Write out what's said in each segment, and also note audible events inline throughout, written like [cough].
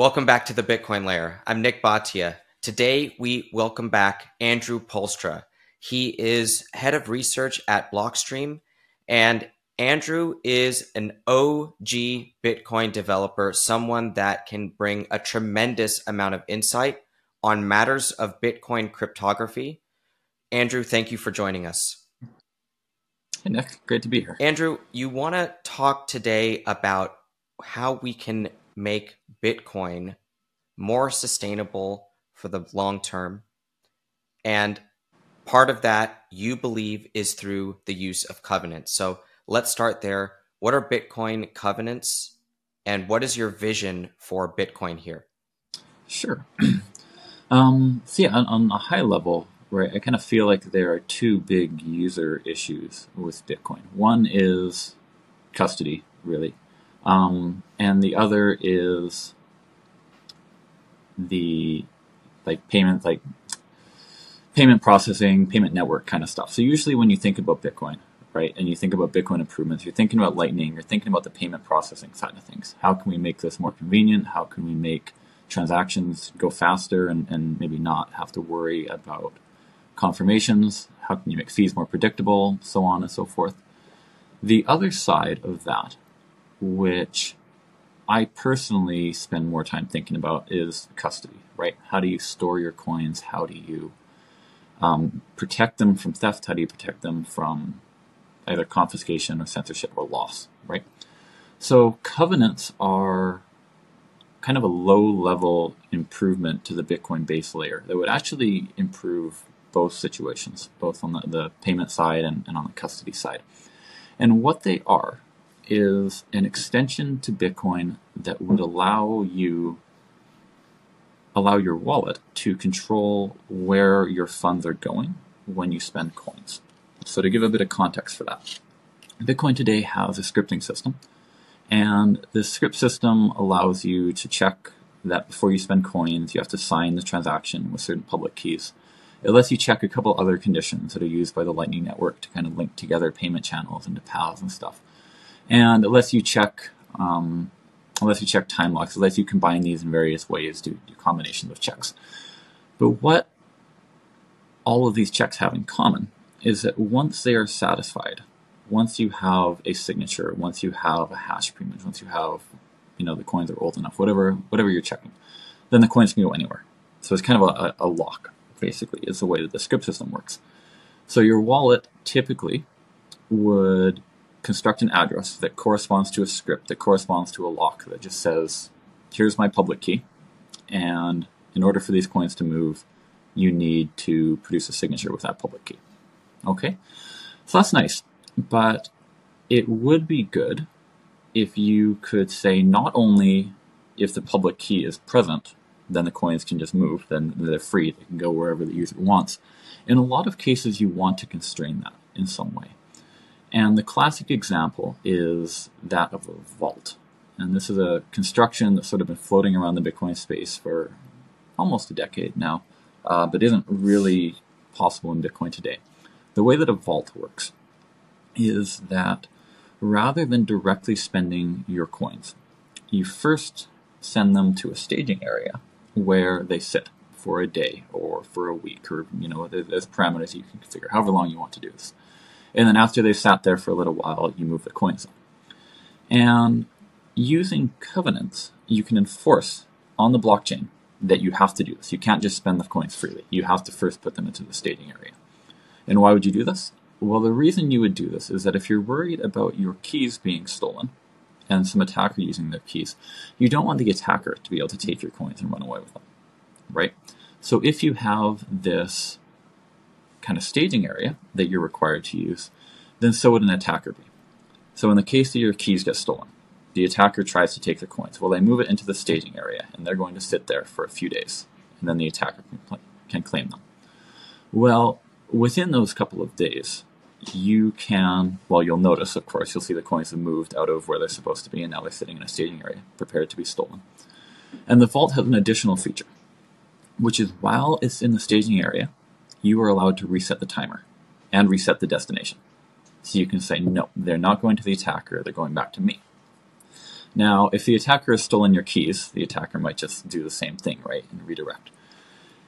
Welcome back to the Bitcoin Layer. I'm Nik Bhatia. Today, we welcome back Andrew Poelstra. He is head of research at Blockstream, and Andrew is an OG Bitcoin developer, someone that can bring a tremendous amount of insight on matters of Bitcoin cryptography. Andrew, thank you for joining us. Hey, Nik. Great to be here. Andrew, you want to talk today about how we can make Bitcoin more sustainable for the long term. And part of that, you believe, is through the use of covenants. So let's start there. What are Bitcoin covenants? And what is your vision for Bitcoin here? Sure. [clears throat] um, so, yeah, on, on a high level, right, I kind of feel like there are two big user issues with Bitcoin. One is custody, really. Um, and the other is the like payment like payment processing, payment network kind of stuff. So usually when you think about Bitcoin, right, and you think about Bitcoin improvements, you're thinking about Lightning, you're thinking about the payment processing side of things. How can we make this more convenient? How can we make transactions go faster and, and maybe not have to worry about confirmations? How can you make fees more predictable? So on and so forth. The other side of that which I personally spend more time thinking about is custody, right? How do you store your coins? How do you um, protect them from theft? How do you protect them from either confiscation or censorship or loss, right? So covenants are kind of a low level improvement to the Bitcoin base layer that would actually improve both situations, both on the, the payment side and, and on the custody side. And what they are is an extension to Bitcoin that would allow you allow your wallet to control where your funds are going when you spend coins. So to give a bit of context for that, Bitcoin today has a scripting system, and this script system allows you to check that before you spend coins, you have to sign the transaction with certain public keys. It lets you check a couple other conditions that are used by the Lightning Network to kind of link together payment channels into paths and stuff and it lets you check um, it lets you check time locks. It lets you combine these in various ways to do combinations of checks. But what all of these checks have in common is that once they are satisfied, once you have a signature, once you have a hash preimage, once you have you know the coins are old enough, whatever whatever you're checking, then the coins can go anywhere. So it's kind of a, a lock, basically, is the way that the script system works. So your wallet typically would construct an address that corresponds to a script that corresponds to a lock that just says, here's my public key. And in order for these coins to move, you need to produce a signature with that public key. Okay? So that's nice. But it would be good if you could say not only if the public key is present, then the coins can just move, then they're free, they can go wherever the user wants. In a lot of cases, you want to constrain that in some way. And the classic example is that of a vault. And this is a construction that's sort of been floating around the Bitcoin space for almost a decade now, uh, but isn't really possible in Bitcoin today. The way that a vault works is that rather than directly spending your coins, you first send them to a staging area where they sit for a day or for a week, or you know, there's parameters you can configure, however long you want to do this. And then after they've sat there for a little while, you move the coins on. And using covenants, you can enforce on the blockchain that you have to do this. You can't just spend the coins freely. You have to first put them into the staging area. And why would you do this? Well, the reason you would do this is that if you're worried about your keys being stolen and some attacker using their keys, you don't want the attacker to be able to take your coins and run away with them, right? So if you have this kind of staging area that you're required to use, then so would an attacker be. So in the case that your keys get stolen, the attacker tries to take the coins. Well, they move it into the staging area, and they're going to sit there for a few days, and then the attacker can, can claim them. Well, within those couple of days, you can, well, you'll notice, of course, you'll see the coins have moved out of where they're supposed to be, and now they're sitting in a staging area, prepared to be stolen. And the vault has an additional feature, which is while it's in the staging area, you are allowed to reset the timer and reset the destination. So you can say, no, they're not going to the attacker, they're going back to me. Now, if the attacker has stolen your keys, the attacker might just do the same thing, right, and redirect.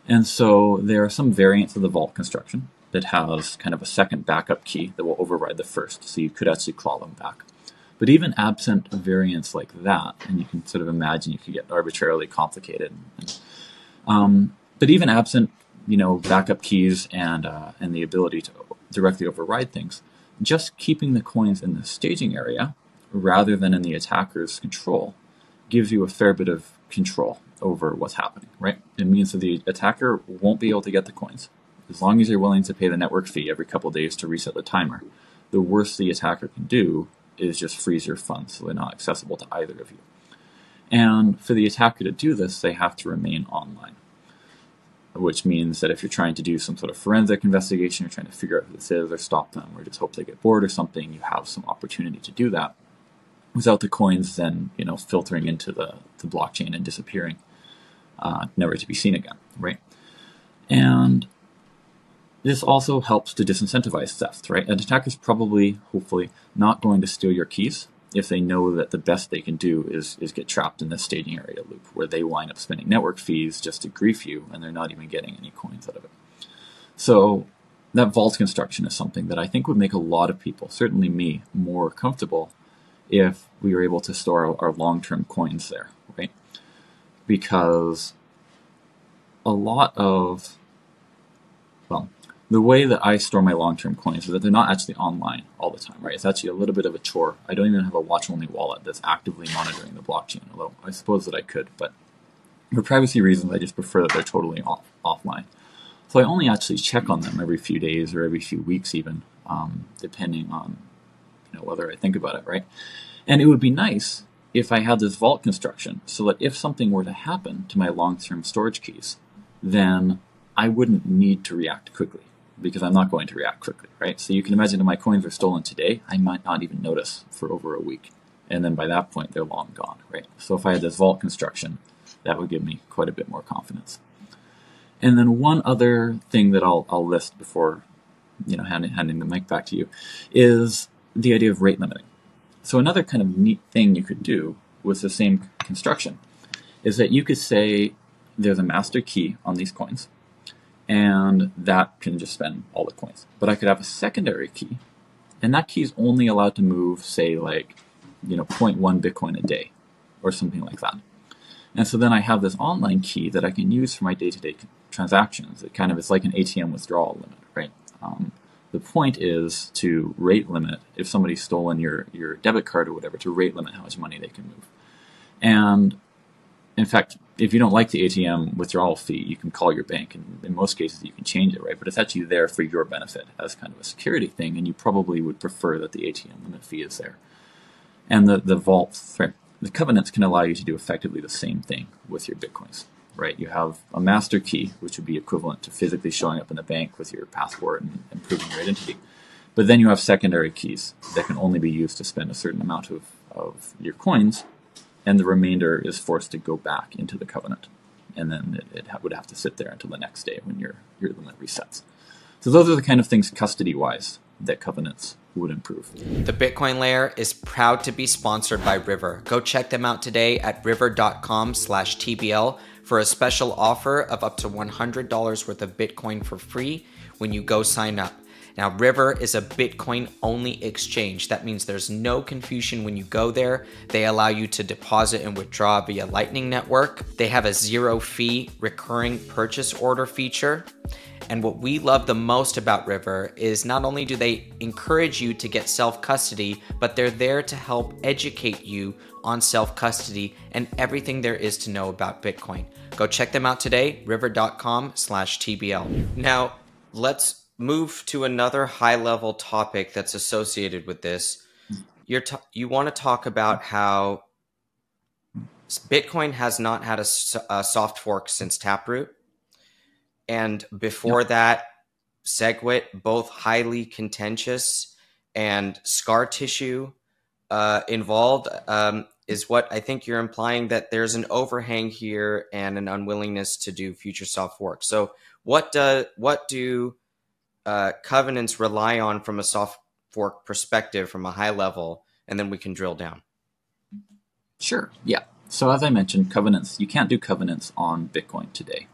And so there are some variants of the vault construction that has kind of a second backup key that will override the first, so you could actually claw them back. But even absent variants like that, and you can sort of imagine you could get arbitrarily complicated. Um, but even absent, you know, backup keys and uh, and the ability to directly override things, just keeping the coins in the staging area rather than in the attacker's control gives you a fair bit of control over what's happening, right? It means that the attacker won't be able to get the coins. As long as you're willing to pay the network fee every couple days to reset the timer, the worst the attacker can do is just freeze your funds so they're not accessible to either of you. And for the attacker to do this, they have to remain online which means that if you're trying to do some sort of forensic investigation, you're trying to figure out who this is or stop them or just hope they get bored or something, you have some opportunity to do that without the coins then, you know, filtering into the, the blockchain and disappearing, uh, never to be seen again, right? And this also helps to disincentivize theft, right? An attacker is probably, hopefully, not going to steal your keys if they know that the best they can do is is get trapped in this staging area loop where they wind up spending network fees just to grief you and they're not even getting any coins out of it. So that vault construction is something that I think would make a lot of people, certainly me, more comfortable if we were able to store our, long-term coins there, right? Because a lot of well, the way that I store my long-term coins is that they're not actually online all the time, right? It's actually a little bit of a chore. I don't even have a watch-only wallet that's actively monitoring the blockchain, although I suppose that I could, but for privacy reasons, I just prefer that they're totally off offline. So I only actually check on them every few days or every few weeks, even um, depending on you know whether I think about it, right? And it would be nice if I had this vault construction, so that if something were to happen to my long-term storage keys, then I wouldn't need to react quickly because I'm not going to react quickly, right? So you can imagine if my coins are stolen today, I might not even notice for over a week. And then by that point, they're long gone, right? So if I had this vault construction, that would give me quite a bit more confidence. And then one other thing that I'll, I'll list before, you know, handing, handing the mic back to you is the idea of rate limiting. So another kind of neat thing you could do with the same construction is that you could say there's a master key on these coins and that can just spend all the coins. But I could have a secondary key, and that key is only allowed to move, say, like, you know, 0.1 Bitcoin a day, or something like that. And so then I have this online key that I can use for my day-to-day transactions. It kind of is like an ATM withdrawal limit, right? Um, the point is to rate limit if somebody's stolen your your debit card or whatever to rate limit how much money they can move. And in fact, if you don't like the ATM withdrawal fee, you can call your bank, and in most cases, you can change it, right? But it's actually there for your benefit as kind of a security thing, and you probably would prefer that the ATM limit fee is there. And the the vault, right, the covenants can allow you to do effectively the same thing with your bitcoins, right? You have a master key, which would be equivalent to physically showing up in the bank with your passport and, and proving your identity. But then you have secondary keys that can only be used to spend a certain amount of, of your coins and the remainder is forced to go back into the covenant, and then it, it would have to sit there until the next day when your your limit resets. So those are the kind of things custody wise that covenants would improve. The Bitcoin layer is proud to be sponsored by River. Go check them out today at river.com slash TBL for a special offer of up to $100 worth of Bitcoin for free when you go sign up. Now, River is a Bitcoin only exchange. That means there's no confusion when you go there. They allow you to deposit and withdraw via Lightning Network. They have a zero fee recurring purchase order feature. And what we love the most about River is not only do they encourage you to get self custody, but they're there to help educate you on self custody and everything there is to know about Bitcoin. Go check them out today, river.com/tbl. Now, let's move to another high level topic that's associated with this. You're t- you want to talk about how Bitcoin has not had a, a soft fork since Taproot, and before yep. that, SegWit, both highly contentious and scar tissue uh, involved. Um, is what I think you're implying that there's an overhang here and an unwillingness to do future soft fork. So what do what do uh, covenants rely on from a soft fork perspective, from a high level, and then we can drill down. Sure, yeah. So as I mentioned, covenants, you can't do covenants on Bitcoin today.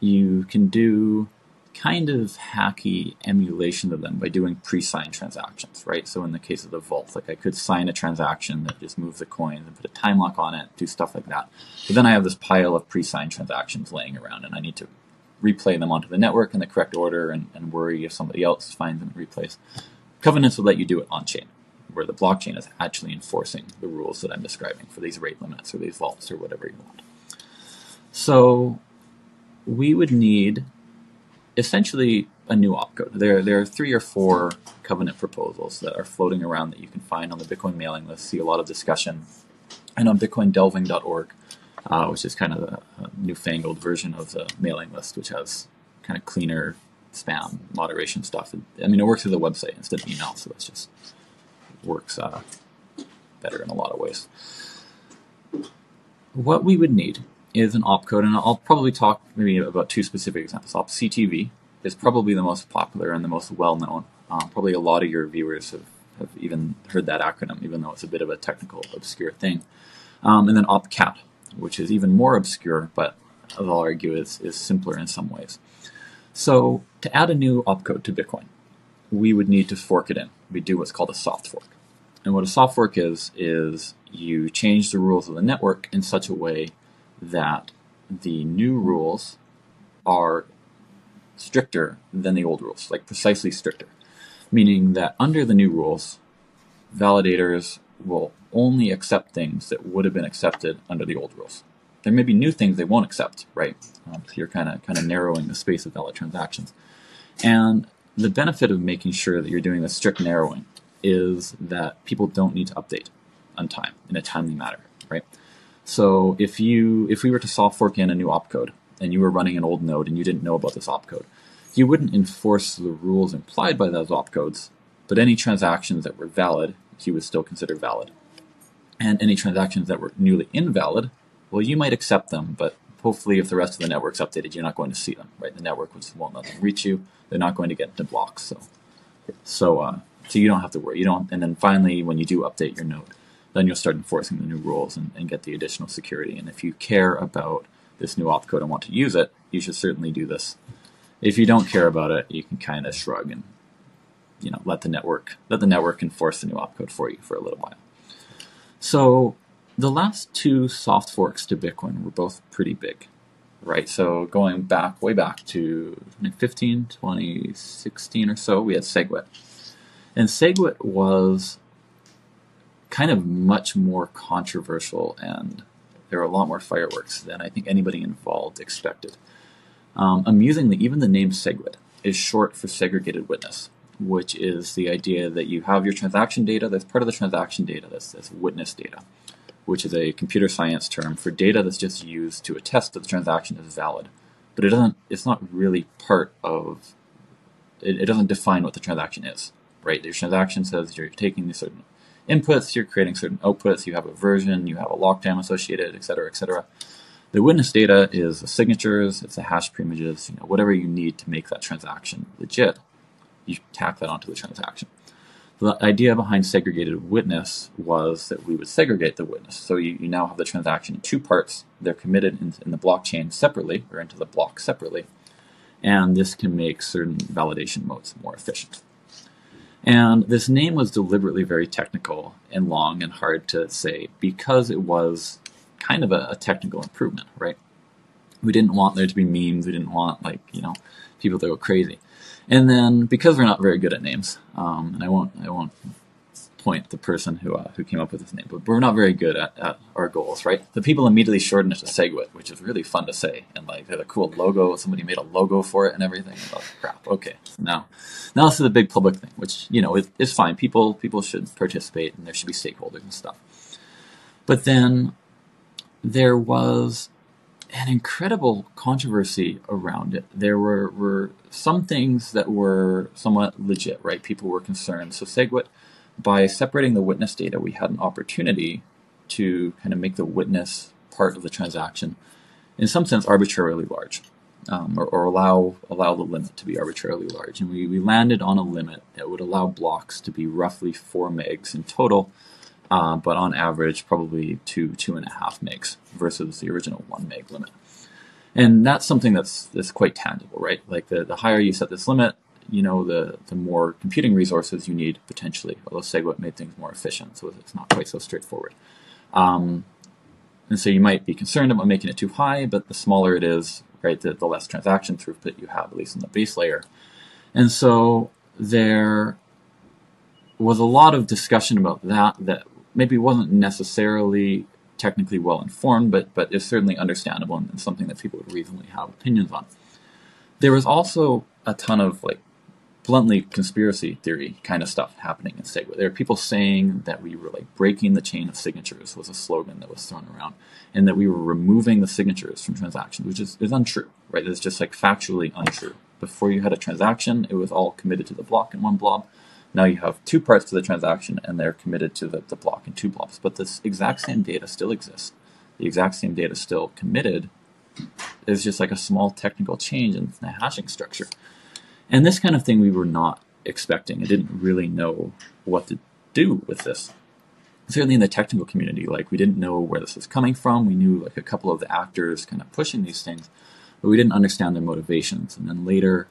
You can do kind of hacky emulation of them by doing pre-signed transactions, right? So in the case of the vault, like I could sign a transaction that just moves the coins and put a time lock on it, do stuff like that. But then I have this pile of pre-signed transactions laying around and I need to replay them onto the network in the correct order and, and worry if somebody else finds them and replays. Covenants will let you do it on chain, where the blockchain is actually enforcing the rules that I'm describing for these rate limits or these vaults or whatever you want. So we would need essentially a new opcode. There, there are three or four covenant proposals that are floating around that you can find on the Bitcoin mailing list. See a lot of discussion, and on BitcoinDelving.org, uh, which is kind of a, a newfangled version of the mailing list, which has kind of cleaner spam moderation stuff. I mean, it works with the website instead of email, so it just works uh, better in a lot of ways. What we would need is an opcode, and I'll probably talk maybe about two specific examples. OP_CTV is probably the most popular and the most well known. Um, probably a lot of your viewers have, have even heard that acronym, even though it's a bit of a technical, obscure thing. Um, and then OP_CAT, which is even more obscure, but as I'll argue is, is simpler in some ways. So to add a new opcode to Bitcoin, we would need to fork it in. We do what's called a soft fork. And what a soft fork is, is you change the rules of the network in such a way that the new rules are stricter than the old rules, like precisely stricter. Meaning that under the new rules, validators will only accept things that would have been accepted under the old rules. There may be new things they won't accept, right? Um, so you're kind of kind of narrowing the space of valid transactions. And the benefit of making sure that you're doing the strict narrowing is that people don't need to update on time in a timely manner, right? So if you if we were to soft fork in a new opcode and you were running an old node and you didn't know about this opcode, you wouldn't enforce the rules implied by those opcodes, but any transactions that were valid, you would still consider valid. And any transactions that were newly invalid, well, you might accept them, but hopefully if the rest of the network's updated, you're not going to see them, right? The network won't let them reach you. They're not going to get into blocks. So, so, uh, so you don't have to worry. You don't. And then finally, when you do update your node, then you'll start enforcing the new rules and, and get the additional security. And if you care about this new opcode and want to use it, you should certainly do this. If you don't care about it, you can kind of shrug and you know let the network let the network enforce the new opcode for you for a little while. So the last two soft forks to Bitcoin were both pretty big, right? So going back way back to 2015, 2016 or so, we had SegWit. And SegWit was kind of much more controversial and there were a lot more fireworks than I think anybody involved expected. Um, amusingly, even the name SegWit is short for segregated witness, which is the idea that you have your transaction data that's part of the transaction data that's, that's witness data, which is a computer science term for data that's just used to attest that the transaction is valid. But it doesn't. It's not really part of. It, it doesn't define what the transaction is, right? Your transaction says you're taking these certain inputs, you're creating certain outputs, you have a version, you have a locktime associated, et cetera, et cetera. The witness data is the signatures, it's the hash preimages, you know, whatever you need to make that transaction legit, you tack that onto the transaction. The idea behind segregated witness was that we would segregate the witness. So you, you now have the transaction in two parts. They're committed in, in the blockchain separately, or into the block separately. And this can make certain validation modes more efficient. And this name was deliberately very technical and long and hard to say because it was kind of a, a, technical improvement, right? We didn't want there to be memes. We didn't want like you know people that go crazy. And then because we're not very good at names, um, and I won't I won't point the person who uh, who came up with this name, but we're not very good at, at our goals, right? The people immediately shortened it to Segwit, which is really fun to say, and like they had a cool logo. Somebody made a logo for it and everything. And like, crap. Okay, now now this is a big public thing, which you know is, is fine. People people should participate, and there should be stakeholders and stuff. But then there was an incredible controversy around it. There were, were some things that were somewhat legit, right? People were concerned. So SegWit by separating the witness data, we had an opportunity to kind of make the witness part of the transaction, in some sense, arbitrarily large, um, or, or, allow allow the limit to be arbitrarily large. And we, we landed on a limit that would allow blocks to be roughly four megs in total, uh, but on average, probably two, two and a half megs versus the original one meg limit. And that's something that's, that's quite tangible, right? Like the, the higher you set this limit, you know, the, the more computing resources you need potentially, although SegWit made things more efficient, so it's not quite so straightforward. Um, and so you might be concerned about making it too high, but the smaller it is, right, the, the less transaction throughput you have, at least in the base layer. And so there was a lot of discussion about that that maybe wasn't necessarily technically well informed, but but is certainly understandable and, and something that people would reasonably have opinions on. There was also a ton of like bluntly conspiracy theory kind of stuff happening in SegWit. There are people saying that we were like breaking the chain of signatures was a slogan that was thrown around, and that we were removing the signatures from transactions, which is, is untrue, right? It's just like factually untrue. Before you had a transaction, it was all committed to the block in one blob. Now you have two parts to the transaction, and they're committed to the, the block in two blobs. But this exact same data still exists. The exact same data still committed. Is just like a small technical change in the hashing structure. And this kind of thing we were not expecting. I didn't really know what to do with this. Certainly in the technical community, like we didn't know where this was coming from. We knew like a couple of the actors kind of pushing these things, but we didn't understand their motivations. And then later,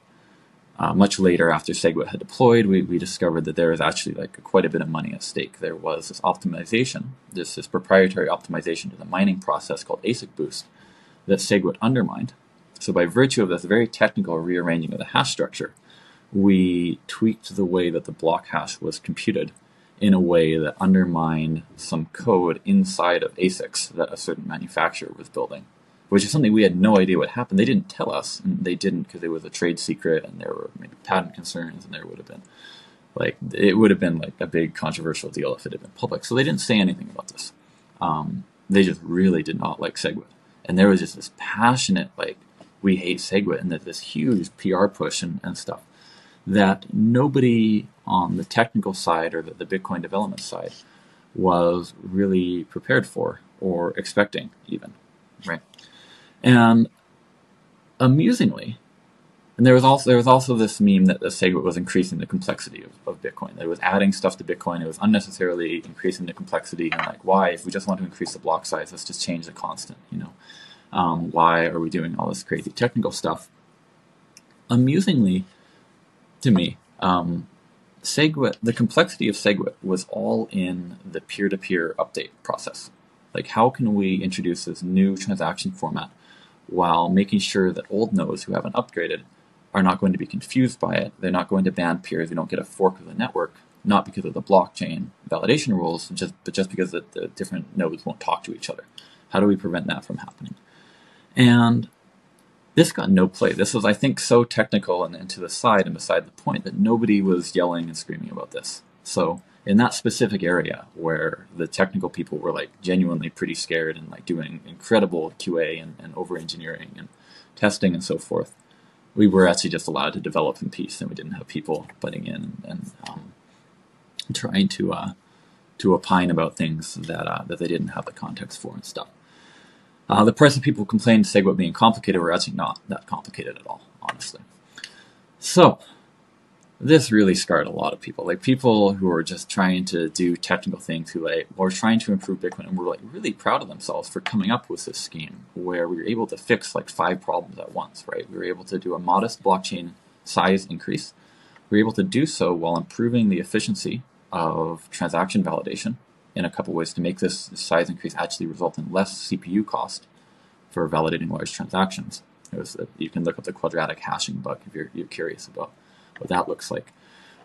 uh, much later after SegWit had deployed, we, we discovered that there was actually like quite a bit of money at stake. There was this optimization, this, this proprietary optimization to the mining process called ASICBoost that SegWit undermined. So by virtue of this very technical rearranging of the hash structure, we tweaked the way that the block hash was computed in a way that undermined some code inside of ASICs that a certain manufacturer was building, which is something we had no idea what happened. They didn't tell us, and they didn't because it was a trade secret, and there were maybe patent concerns, and there would have been like it would have been like a big controversial deal if it had been public. So they didn't say anything about this. Um, they just really did not like SegWit, and there was just this passionate like we hate SegWit and this huge PR push and, and stuff that nobody on the technical side or the, the Bitcoin development side was really prepared for or expecting even, right? And amusingly, and there was also there was also this meme that the SegWit was increasing the complexity of, of Bitcoin. That it was adding stuff to Bitcoin. It was unnecessarily increasing the complexity. And like, why? If we just want to increase the block size, let's just change the constant. You know, um, why are we doing all this crazy technical stuff? Amusingly, to me, um, SegWit, the complexity of SegWit was all in the peer-to-peer update process. Like, how can we introduce this new transaction format while making sure that old nodes who haven't upgraded are not going to be confused by it? They're not going to ban peers. We don't get a fork of the network, not because of the blockchain validation rules, just but just because the, the different nodes won't talk to each other. How do we prevent that from happening? And this got no play. This was, I think, so technical and, and to the side and beside the point that nobody was yelling and screaming about this. So in that specific area where the technical people were like genuinely pretty scared and like doing incredible QA and, and over engineering and testing and so forth, we were actually just allowed to develop in peace and we didn't have people butting in and, um, trying to uh, to opine about things that uh, that they didn't have the context for and stuff. Uh, the of people complained SegWit being complicated were actually not that complicated at all, honestly. So, this really scarred a lot of people. Like people who were just trying to do technical things who like were trying to improve Bitcoin and were like really proud of themselves for coming up with this scheme where we were able to fix like five problems at once, right? We were able to do a modest blockchain size increase. We were able to do so while improving the efficiency of transaction validation in a couple ways to make this size increase actually result in less CPU cost for validating large transactions. Was, uh, you can look up the quadratic hashing bug if you're, you're curious about what that looks like.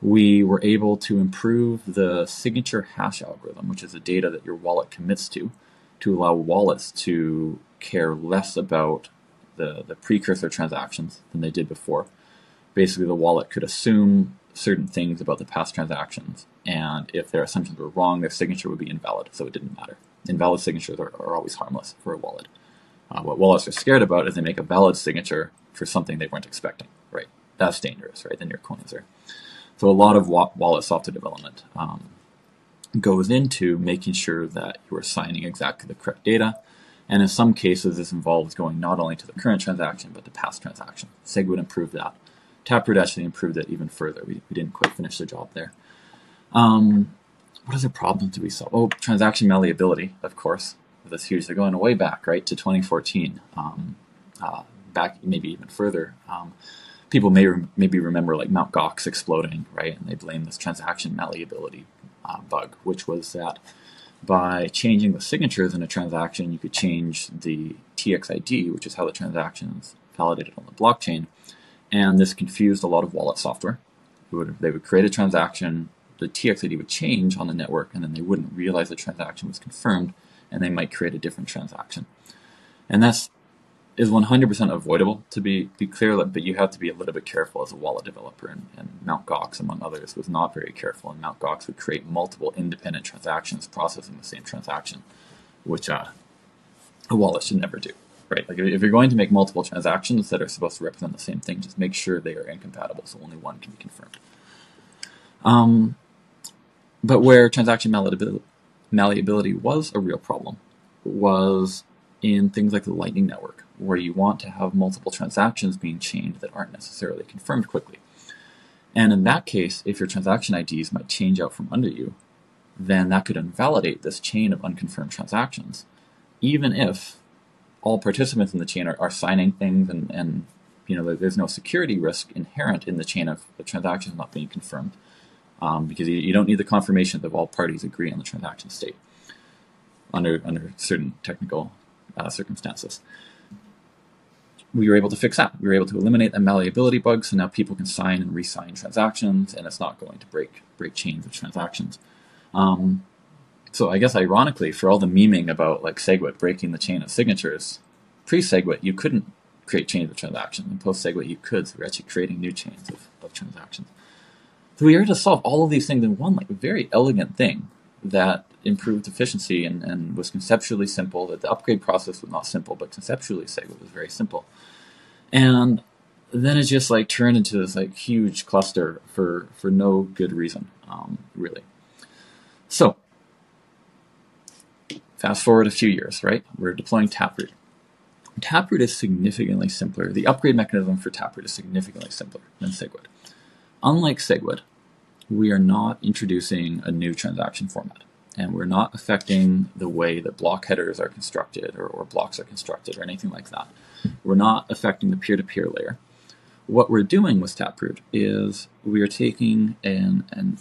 We were able to improve the signature hash algorithm, which is the data that your wallet commits to, to allow wallets to care less about the, the precursor transactions than they did before. Basically, the wallet could assume certain things about the past transactions, and if their assumptions were wrong, their signature would be invalid, so it didn't matter. Invalid signatures are, are always harmless for a wallet. Uh, what wallets are scared about is they make a valid signature for something they weren't expecting? That's dangerous, right? Then your coins are. So a lot of wa- wallet software development um, goes into making sure that you are signing exactly the correct data. And in some cases, this involves going not only to the current transaction, but the past transaction. SegWit improved that. Taproot actually improved it even further. We, we didn't quite finish the job there. Um, what other problems do we solve? Oh, transaction malleability, of course. That's huge. They're going way back, right, to 2014, um, uh, back maybe even further. Um, people may maybe remember like Mt. Gox exploding, right, and they blame this transaction malleability uh, bug, which was that by changing the signatures in a transaction, you could change the TXID, which is how the transaction is validated on the blockchain, and this confused a lot of wallet software. Would, they would create a transaction, the TXID would change on the network, and then they wouldn't realize the transaction was confirmed, and they might create a different transaction. And that's is 100% avoidable to be, be clear, but you have to be a little bit careful as a wallet developer. And, and. Gox, among others, was not very careful, and Mt. Gox would create multiple independent transactions processing the same transaction, which uh, a wallet should never do. Right? Like if you're going to make multiple transactions that are supposed to represent the same thing, just make sure they are incompatible, so only one can be confirmed. Um, but where transaction malleability, malleability was a real problem was in things like the Lightning Network, where you want to have multiple transactions being chained that aren't necessarily confirmed quickly. And in that case, if your transaction IDs might change out from under you, then that could invalidate this chain of unconfirmed transactions, even if all participants in the chain are, are signing things and, and you know there's no security risk inherent in the chain of the transactions not being confirmed um, because you, you, don't need the confirmation that all parties agree on the transaction state under under certain technical uh, circumstances. We were able to fix that. We were able to eliminate the malleability bug, so now people can sign and re-sign transactions, and it's not going to break break chains of transactions. Um, so I guess ironically, for all the memeing about like SegWit breaking the chain of signatures, pre-SegWit you couldn't create chains of transactions, and post-SegWit you could. So we're actually creating new chains of, of transactions. So we were able to solve all of these things in one like very elegant thing that improved efficiency and, and was conceptually simple. That the upgrade process was not simple, but conceptually SegWit was very simple. And then it just like turned into this like huge cluster for for no good reason, um, really. So fast forward a few years, right? We're deploying Taproot. Taproot is significantly simpler. The upgrade mechanism for Taproot is significantly simpler than SegWit. Unlike SegWit, we are not introducing a new transaction format and we're not affecting the way that block headers are constructed or, or blocks are constructed or anything like that. We're not affecting the peer-to-peer layer. What we're doing with Taproot is we are taking an, an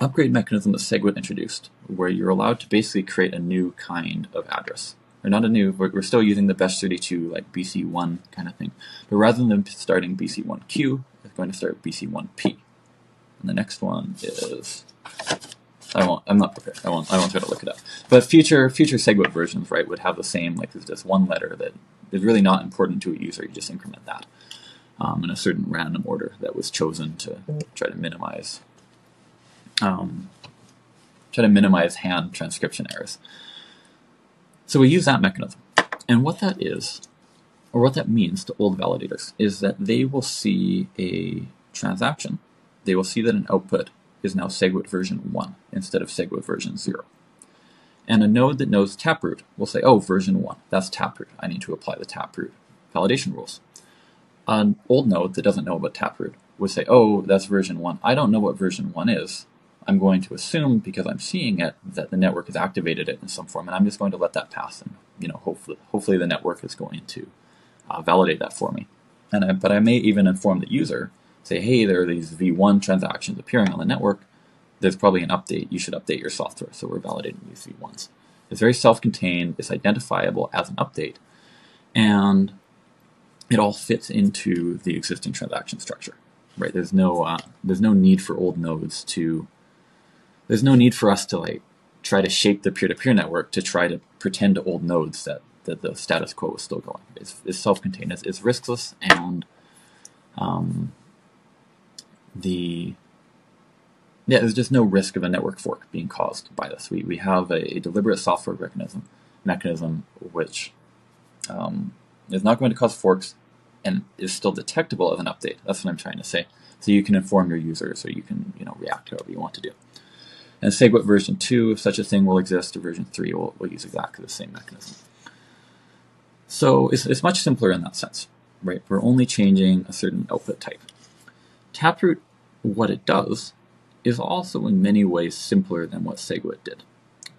upgrade mechanism that SegWit introduced, where you're allowed to basically create a new kind of address. Or not a new, we're, we're still using the bech32 like BC1 kind of thing. But rather than starting BC1Q, it's going to start BC1P. And the next one is I won't. I'm not prepared. I won't. I won't try to look it up. But future future SegWit versions, right, would have the same like there's just one letter that is really not important to a user. You just increment that um, in a certain random order that was chosen to try to minimize um, try to minimize hand transcription errors. So we use that mechanism, and what that is, or what that means to old validators, is that they will see a transaction. They will see that an output is now SegWit version 1 instead of SegWit version 0. And a node that knows Taproot will say, oh, version 1, that's Taproot. I need to apply the Taproot validation rules. An old node that doesn't know about Taproot would say, oh, that's version 1. I don't know what version 1 is. I'm going to assume, because I'm seeing it, that the network has activated it in some form, and I'm just going to let that pass. And you know, hopefully, hopefully the network is going to uh, validate that for me. And I, but I may even inform the user say, hey, there are these V1 transactions appearing on the network. There's probably an update. You should update your software. So we're validating these V1s. It's very self-contained. It's identifiable as an update, and it all fits into the existing transaction structure. Right? There's no uh, there's no need for old nodes to. There's no need for us to like try to shape the peer-to-peer network to try to pretend to old nodes that that the status quo is still going. It's, it's self-contained. It's, it's riskless and um, the yeah, there's just no risk of a network fork being caused by this. We, we have a, a deliberate software mechanism mechanism which um, is not going to cause forks and is still detectable as an update. That's what I'm trying to say. So you can inform your users or you can you know react however you want to do. And SegWit version 2, if such a thing will exist, or version 3 will, will use exactly the same mechanism. So it's, it's much simpler in that sense, right? We're only changing a certain output type. Taproot, what it does is also in many ways simpler than what SegWit did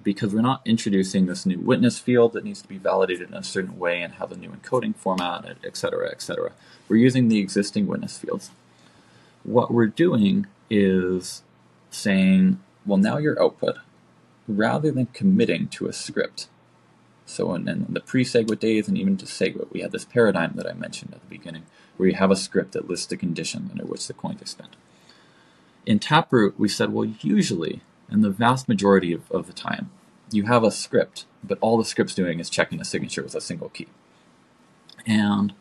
because we're not introducing this new witness field that needs to be validated in a certain way and have a new encoding format, etc., etc. We're using the existing witness fields. What we're doing is saying, well, now your output, rather than committing to a script. So in, in the pre-SegWit days and even to SegWit, we had this paradigm that I mentioned at the beginning, where you have a script that lists the condition under which the coins spent. In Taproot, we said, well, usually and the vast majority of, of the time, you have a script, but all the script's doing is checking a signature with a single key. And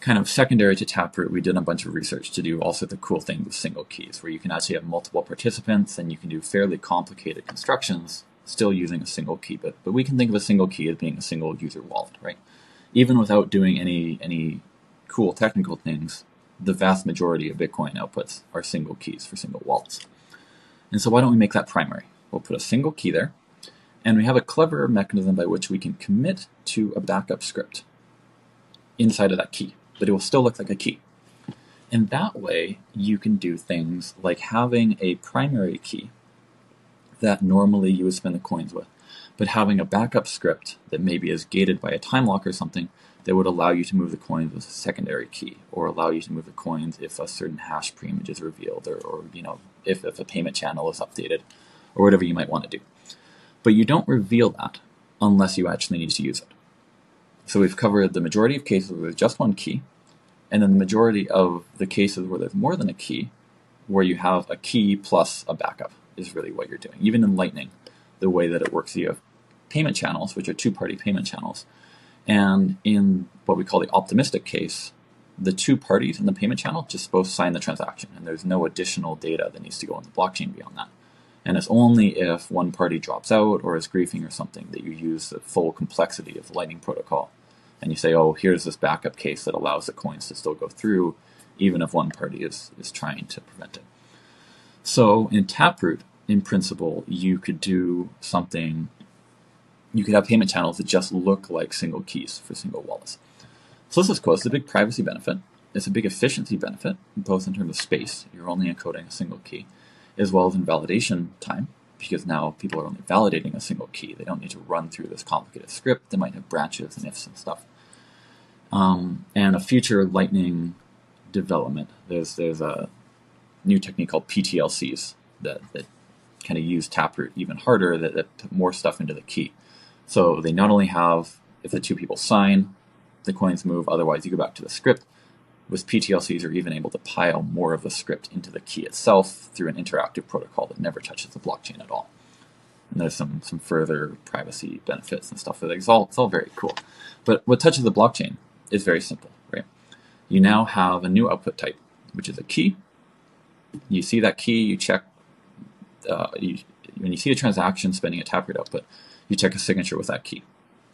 kind of secondary to Taproot, we did a bunch of research to do all sorts of cool things with single keys, where you can actually have multiple participants and you can do fairly complicated constructions still using a single key. But, but we can think of a single key as being a single user wallet, right? Even without doing any any cool technical things, the vast majority of Bitcoin outputs are single keys for single wallets. And so why don't we make that primary? We'll put a single key there, and we have a clever mechanism by which we can commit to a backup script inside of that key, but it will still look like a key. And that way, you can do things like having a primary key that normally you would spend the coins with, but having a backup script that maybe is gated by a time lock or something that would allow you to move the coins with a secondary key or allow you to move the coins if a certain hash preimage is revealed or, or you know if, if a payment channel is updated or whatever you might want to do. But you don't reveal that unless you actually need to use it. So we've covered the majority of cases with just one key and then the majority of the cases where there's more than a key where you have a key plus a backup is really what you're doing. Even in lightning the way that it works you have payment channels which are two-party payment channels and in what we call the optimistic case, the two parties in the payment channel just both sign the transaction, and there's no additional data that needs to go on the blockchain beyond that. And it's only if one party drops out or is griefing or something that you use the full complexity of the Lightning Protocol. And you say, oh, here's this backup case that allows the coins to still go through, even if one party is, is trying to prevent it. So in Taproot, in principle, you could do something you could have payment channels that just look like single keys for single wallets. So this is cool. It's a big privacy benefit. It's a big efficiency benefit, both in terms of space, you're only encoding a single key, as well as in validation time, because now people are only validating a single key. They don't need to run through this complicated script. They might have branches and ifs and stuff. Um, and a future Lightning development, there's there's a new technique called PTLCs that, that kind of use Taproot even harder, that, that put more stuff into the key. So they not only have, if the two people sign, the coins move, otherwise you go back to the script. With PTLCs, you're even able to pile more of the script into the key itself through an interactive protocol that never touches the blockchain at all. And there's some, some further privacy benefits and stuff. It's all, it's all very cool. But what touches the blockchain is very simple, right? You now have a new output type, which is a key. You see that key, you check, uh, you, when you see a transaction spending a Taproot output, you check a signature with that key.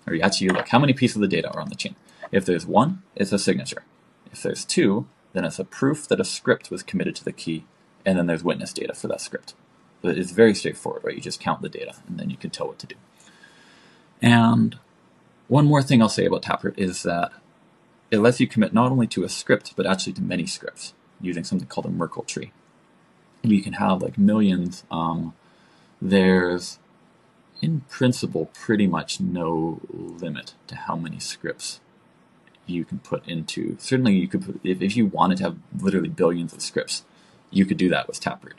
Or you actually look how many pieces of the data are on the chain. If there's one, it's a signature. If there's two, then it's a proof that a script was committed to the key, and then there's witness data for that script. But it's very straightforward, right? You just count the data, and then you can tell what to do. And one more thing I'll say about Taproot is that it lets you commit not only to a script, but actually to many scripts using something called a Merkle tree. You can have like millions. Um, there's in principle, pretty much no limit to how many scripts you can put into. Certainly, you could put, if, if you wanted to have literally billions of scripts, you could do that with Taproot.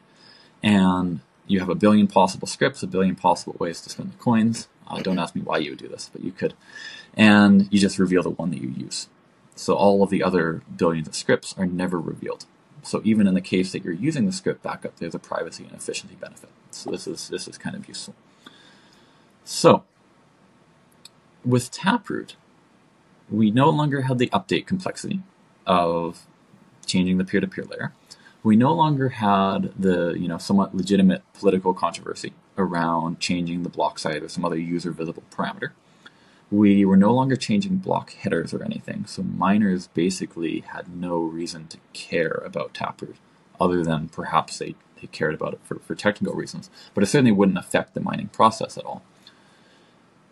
And you have a billion possible scripts, a billion possible ways to spend the coins. Uh, don't ask me why you would do this, but you could. And you just reveal the one that you use. So all of the other billions of scripts are never revealed. So even in the case that you're using the script backup, there's a privacy and efficiency benefit. So this is this is kind of useful. So, with Taproot, we no longer had the update complexity of changing the peer-to-peer layer. We no longer had the you know somewhat legitimate political controversy around changing the block size or some other user visible parameter. We were no longer changing block headers or anything, so miners basically had no reason to care about Taproot other than perhaps they, they cared about it for, for technical reasons, but it certainly wouldn't affect the mining process at all.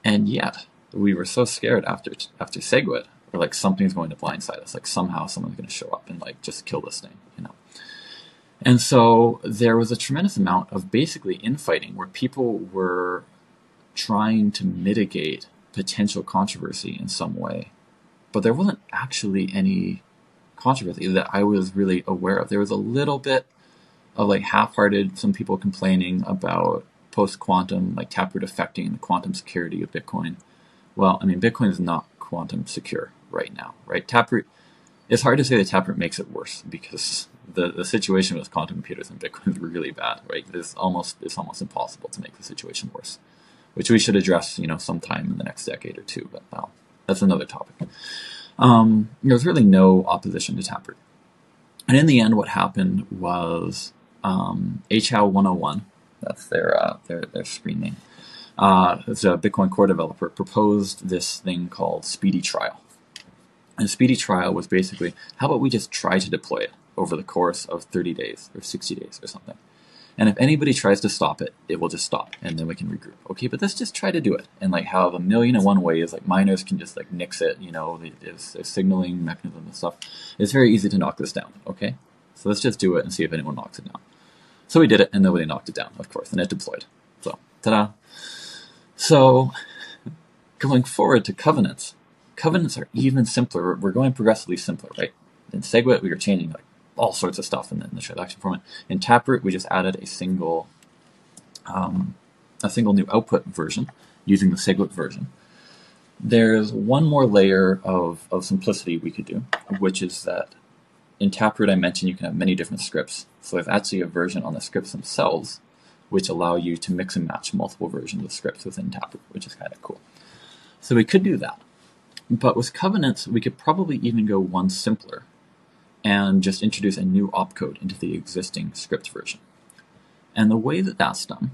And yet, we were so scared after after SegWit, or like something's going to blindside us, like somehow someone's going to show up and like just kill this thing, you know. And so there was a tremendous amount of basically infighting where people were trying to mitigate potential controversy in some way. But there wasn't actually any controversy that I was really aware of. There was a little bit of like half-hearted, some people complaining about post-quantum, like Taproot affecting the quantum security of Bitcoin. Well, I mean, Bitcoin is not quantum secure right now, right? Taproot, it's hard to say that Taproot makes it worse because the, the situation with quantum computers and Bitcoin is really bad, right? It's almost it's almost impossible to make the situation worse, which we should address, you know, sometime in the next decade or two. But well, that's another topic. Um, there was really no opposition to Taproot, and in the end, what happened was um, achow101. That's their uh, their their screen name. Uh, as a Bitcoin core developer, proposed this thing called Speedy Trial. And Speedy Trial was basically, how about we just try to deploy it? over the course of 30 days or 60 days or something. And if anybody tries to stop it, it will just stop and then we can regroup. Okay, but let's just try to do it. And like have a million and one ways, like miners can just like nix it, you know, there's, there's signaling mechanism and stuff. It's very easy to knock this down, okay? So let's just do it and see if anyone knocks it down. So we did it and nobody knocked it down, of course, and it deployed. So, ta-da. So going forward to covenants, covenants are even simpler. We're going progressively simpler, right? In SegWit, we are changing like all sorts of stuff in the, in the transaction format. In Taproot, we just added a single um, a single new output version using the SegWit version. There's one more layer of, of simplicity we could do, which is that in Taproot I mentioned you can have many different scripts. So there's actually a version on the scripts themselves which allow you to mix and match multiple versions of scripts within Taproot, which is kind of cool. So we could do that. But with covenants, we could probably even go one simpler and just introduce a new opcode into the existing script version. And the way that that's done,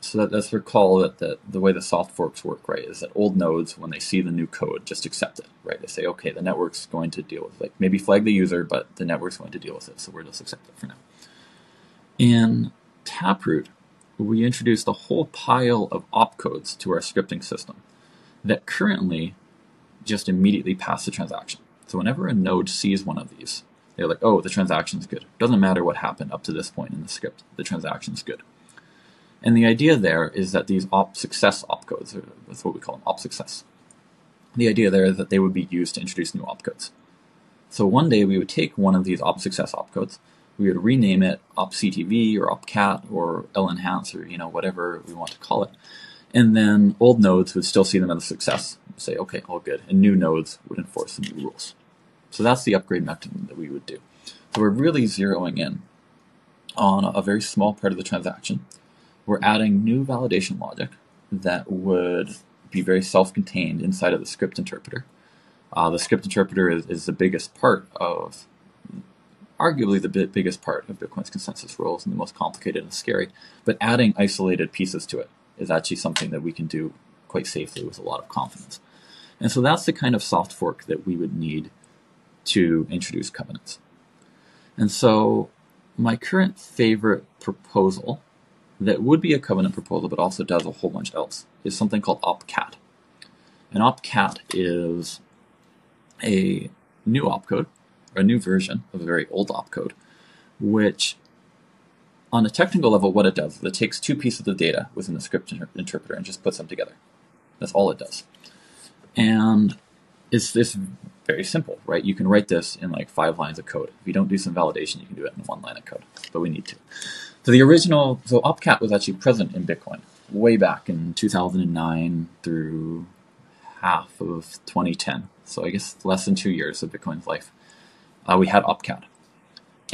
so that, let's recall that the, the way the soft forks work, right, is that old nodes, when they see the new code, just accept it, right? They say, okay, the network's going to deal with, like, maybe flag the user, but the network's going to deal with it, so we're just accept it for now. In Taproot, we introduced a whole pile of opcodes to our scripting system that currently just immediately pass the transaction. So whenever a node sees one of these, they're like, oh, the transaction's good. Doesn't matter what happened up to this point in the script, the transaction's good. And the idea there is that these OP_SUCCESS opcodes, that's what we call them, OP_SUCCESS. The idea there is that they would be used to introduce new opcodes. So one day we would take one of these OP_SUCCESS opcodes, we would rename it OP_CTV or OP_CAT or LNHANCE or you know whatever we want to call it, and then old nodes would still see them as a success, say okay, all good, and new nodes would enforce the new rules. So that's the upgrade mechanism that we would do. So we're really zeroing in on a very small part of the transaction. We're adding new validation logic that would be very self-contained inside of the script interpreter. Uh, the script interpreter is, is the biggest part of, arguably the biggest part of Bitcoin's consensus rules and the most complicated and scary. But adding isolated pieces to it is actually something that we can do quite safely with a lot of confidence. And so that's the kind of soft fork that we would need to introduce covenants. And so my current favorite proposal that would be a covenant proposal but also does a whole bunch else is something called OP_CAT. And OP_CAT is a new opcode, a new version of a very old opcode, which on a technical level, what it does is it takes two pieces of data within the script inter interpreter and just puts them together. That's all it does. And it's this very simple, right? You can write this in like five lines of code. If you don't do some validation, you can do it in one line of code, but we need to. So the original, so OP_CAT was actually present in Bitcoin way back in 2009 through half of 2010. So I guess less than two years of Bitcoin's life. Uh, we had OP_CAT.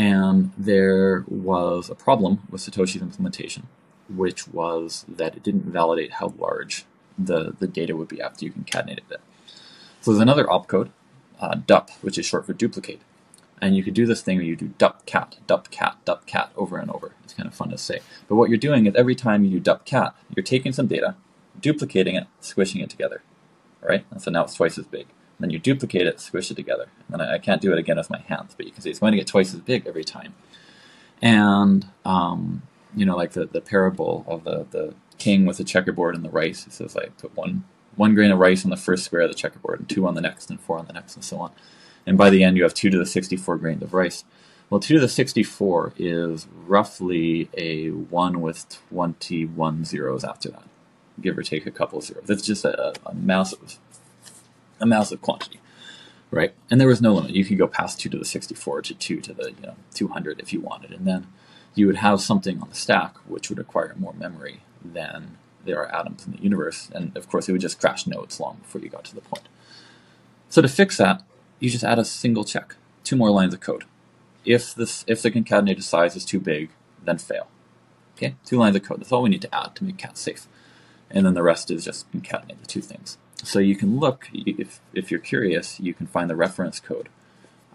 And there was a problem with Satoshi's implementation, which was that it didn't validate how large the, the data would be after you concatenated it. So there's another opcode uh, dup, which is short for duplicate. And you could do this thing where you do dup cat, dup cat, dup cat over and over. It's kind of fun to say. But what you're doing is every time you do dup cat, you're taking some data, duplicating it, squishing it together. Right? And so now it's twice as big. And then you duplicate it, squish it together. And I, I, can't do it again with my hands, but you can see it's going to get twice as big every time. And, um, you know, like the, the parable of the, the king with the checkerboard and the rice. It says, like, put one one grain of rice on the first square of the checkerboard, and two on the next, and four on the next, and so on. And by the end, you have two to the 64 grains of rice. Well, 2 to the 64 is roughly a 1 with 21 zeros after that, give or take a couple of zeros. That's just a, a massive, a massive quantity, right? And there was no limit. You could go past 2 to the 64 to 2 to the you know 200 if you wanted, and then you would have something on the stack which would require more memory than there are atoms in the universe, and of course it would just crash nodes long before you got to the point. So to fix that, you just add a single check, two more lines of code. If this if the concatenated size is too big, then fail. Okay, two lines of code. That's all we need to add to make cat safe, and then the rest is just concatenate the two things. So you can look if if you're curious, you can find the reference code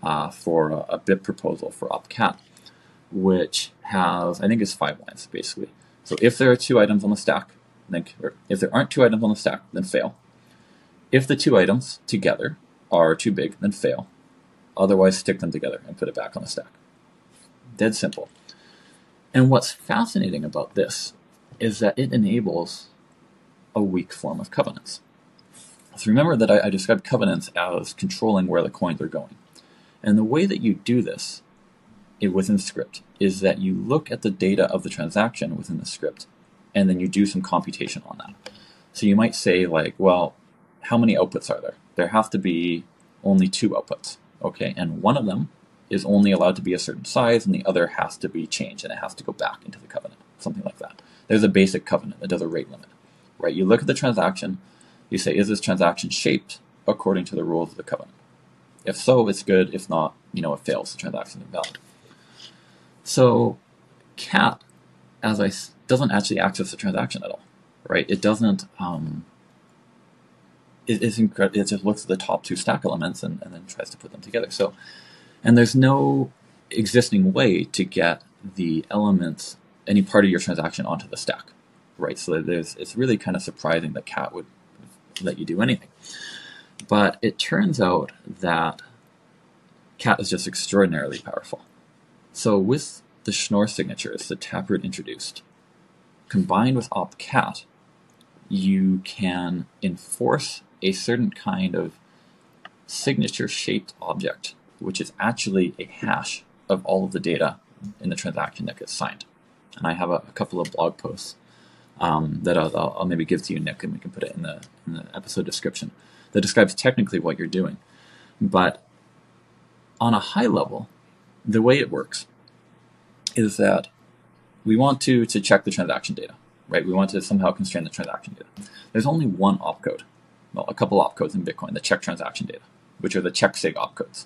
uh, for a, a BIP proposal for OP_CAT, which has I think it's five lines basically. So if there are two items on the stack, then if there aren't two items on the stack, then fail. If the two items together are too big, then fail. Otherwise, stick them together and put it back on the stack. Dead simple. And what's fascinating about this is that it enables a weak form of covenants. So remember that I, I described covenants as controlling where the coins are going. And the way that you do this within script is that you look at the data of the transaction within the script and then you do some computation on that. So you might say like, well, how many outputs are there? There have to be only two outputs, okay? And one of them is only allowed to be a certain size and the other has to be changed and it has to go back into the covenant, something like that. There's a basic covenant that does a rate limit, right? You look at the transaction, you say, is this transaction shaped according to the rules of the covenant? If so, it's good. If not, you know, it fails. The transaction is invalid. So cat, as I doesn't actually access the transaction at all, right? It doesn't. Um, it, it's. It just looks at the top two stack elements and, and then tries to put them together. So, and there's no existing way to get the elements, any part of your transaction onto the stack, right? So there's, it's really kind of surprising that cat would let you do anything. But it turns out that cat is just extraordinarily powerful. So with the Schnorr signatures that Taproot introduced, combined with OP_CAT, you can enforce a certain kind of signature shaped object, which is actually a hash of all of the data in the transaction that gets signed. And I have a, a couple of blog posts um, that I'll, I'll, maybe give to you, Nik, and we can put it in the, in the episode description that describes technically what you're doing. But on a high level, the way it works is that we want to, to check the transaction data, right? We want to somehow constrain the transaction data. There's only one opcode, well, a couple opcodes in Bitcoin the check transaction data, which are the check sig opcodes.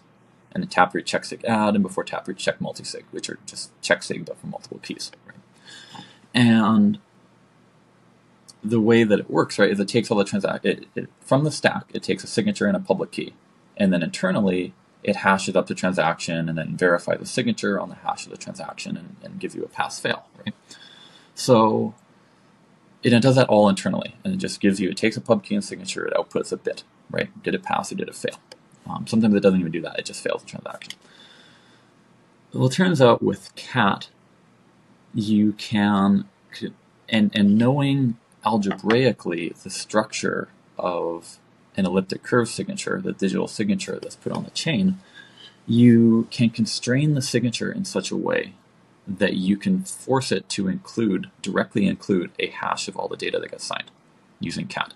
And the taproot check sig add, and before taproot check multisig, which are just check sig but for multiple keys, right? And the way that it works, right, is it takes all the transact it, it, from the stack. It takes a signature and a public key, and then internally it hashes up the transaction and then verifies the signature on the hash of the transaction and, and gives you a pass fail, right? So it does that all internally, and it just gives you it takes a pub key and signature, it outputs a bit, right? Did it pass or did it fail? Um, sometimes it doesn't even do that; it just fails the transaction. Well, it turns out with cat, you can and and knowing algebraically the structure of an elliptic curve signature, the digital signature that's put on the chain, you can constrain the signature in such a way that you can force it to include, directly include, a hash of all the data that gets signed using cat.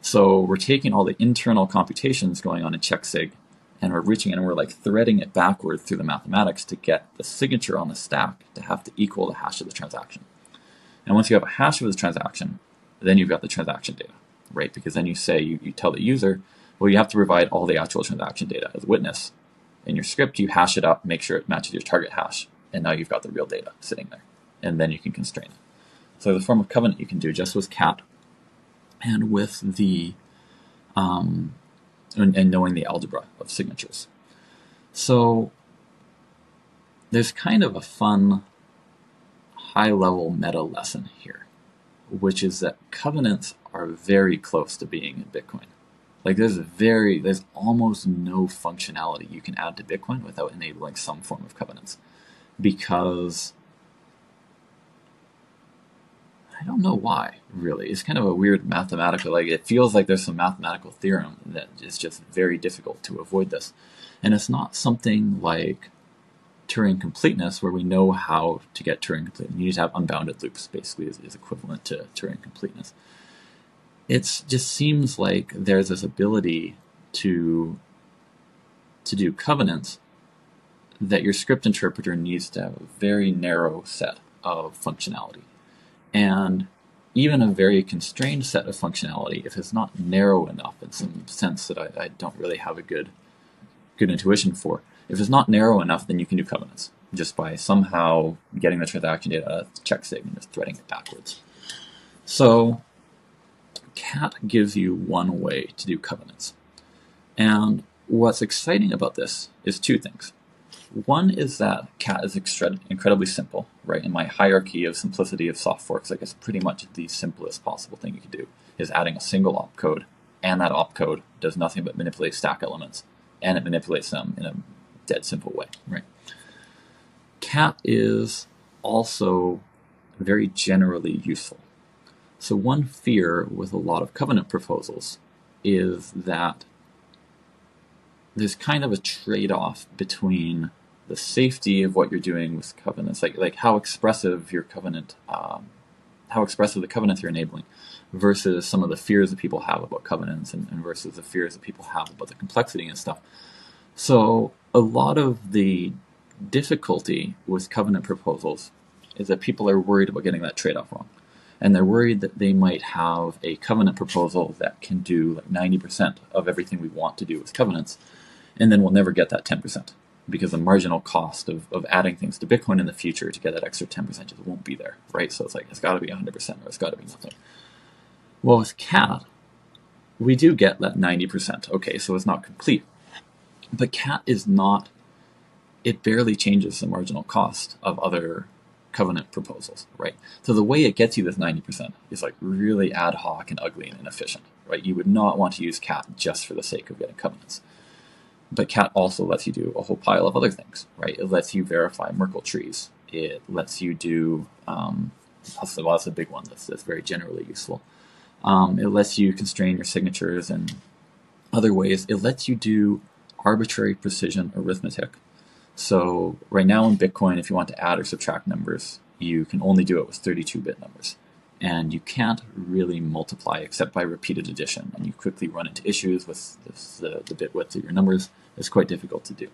So we're taking all the internal computations going on in checksig and we're reaching and we're like threading it backward through the mathematics to get the signature on the stack to have to equal the hash of the transaction. And once you have a hash of the transaction, then you've got the transaction data, right? Because then you say, you, you tell the user, well, you have to provide all the actual transaction data as witness. In your script, you hash it up, make sure it matches your target hash, and now you've got the real data sitting there. And then you can constrain it. So the form of covenant you can do just with cat and with the um, and, and knowing the algebra of signatures. So there's kind of a fun high level meta lesson here which is that covenants are very close to being in Bitcoin. Like there's very there's almost no functionality you can add to Bitcoin without enabling some form of covenants. Because I don't know why, really. It's kind of a weird mathematical like it feels like there's some mathematical theorem that is just very difficult to avoid this. And it's not something like Turing completeness, where we know how to get Turing completeness. You need to have unbounded loops, basically, is, is equivalent to Turing completeness. It just seems like there's this ability to to do covenants that your script interpreter needs to have a very narrow set of functionality. And even a very constrained set of functionality, if it's not narrow enough in some sense that I, I don't really have a good good intuition for, if it's not narrow enough, then you can do covenants just by somehow getting the transaction data out check sig and just threading it backwards. So cat gives you one way to do covenants. And what's exciting about this is two things. One is that cat is incredibly simple, right? In my hierarchy of simplicity of soft forks, I guess pretty much the simplest possible thing you can do is adding a single opcode, and that opcode does nothing but manipulate stack elements, and it manipulates them in a dead simple way, right? Cat is also very generally useful. So, one fear with a lot of covenant proposals is that there's kind of a trade off between the safety of what you're doing with covenants, like, like how expressive your covenant, um, how expressive the covenants you're enabling, versus some of the fears that people have about covenants and, and versus the fears that people have about the complexity and stuff. So, a lot of the difficulty with covenant proposals is that people are worried about getting that trade off wrong. And they're worried that they might have a covenant proposal that can do like 90% of everything we want to do with covenants, and then we'll never get that 10% because the marginal cost of, of adding things to Bitcoin in the future to get that extra 10% just won't be there, right? So it's like, it's got to be 100% or it's got to be nothing. Well, with CAT, we do get that 90%. Okay, so it's not complete, but cat is not, it barely changes the marginal cost of other covenant proposals, right? So the way it gets you this 90% is like really ad hoc and ugly and inefficient, right? You would not want to use cat just for the sake of getting covenants. But cat also lets you do a whole pile of other things, right? It lets you verify Merkle trees. It lets you do, um, that's, well, that's a big one that's, that's very generally useful. Um, it lets you constrain your signatures and other ways. It lets you do arbitrary precision arithmetic. So right now in Bitcoin, if you want to add or subtract numbers, you can only do it with 32-bit numbers. And you can't really multiply except by repeated addition. And you quickly run into issues with this, the, bit width of your numbers. It's quite difficult to do.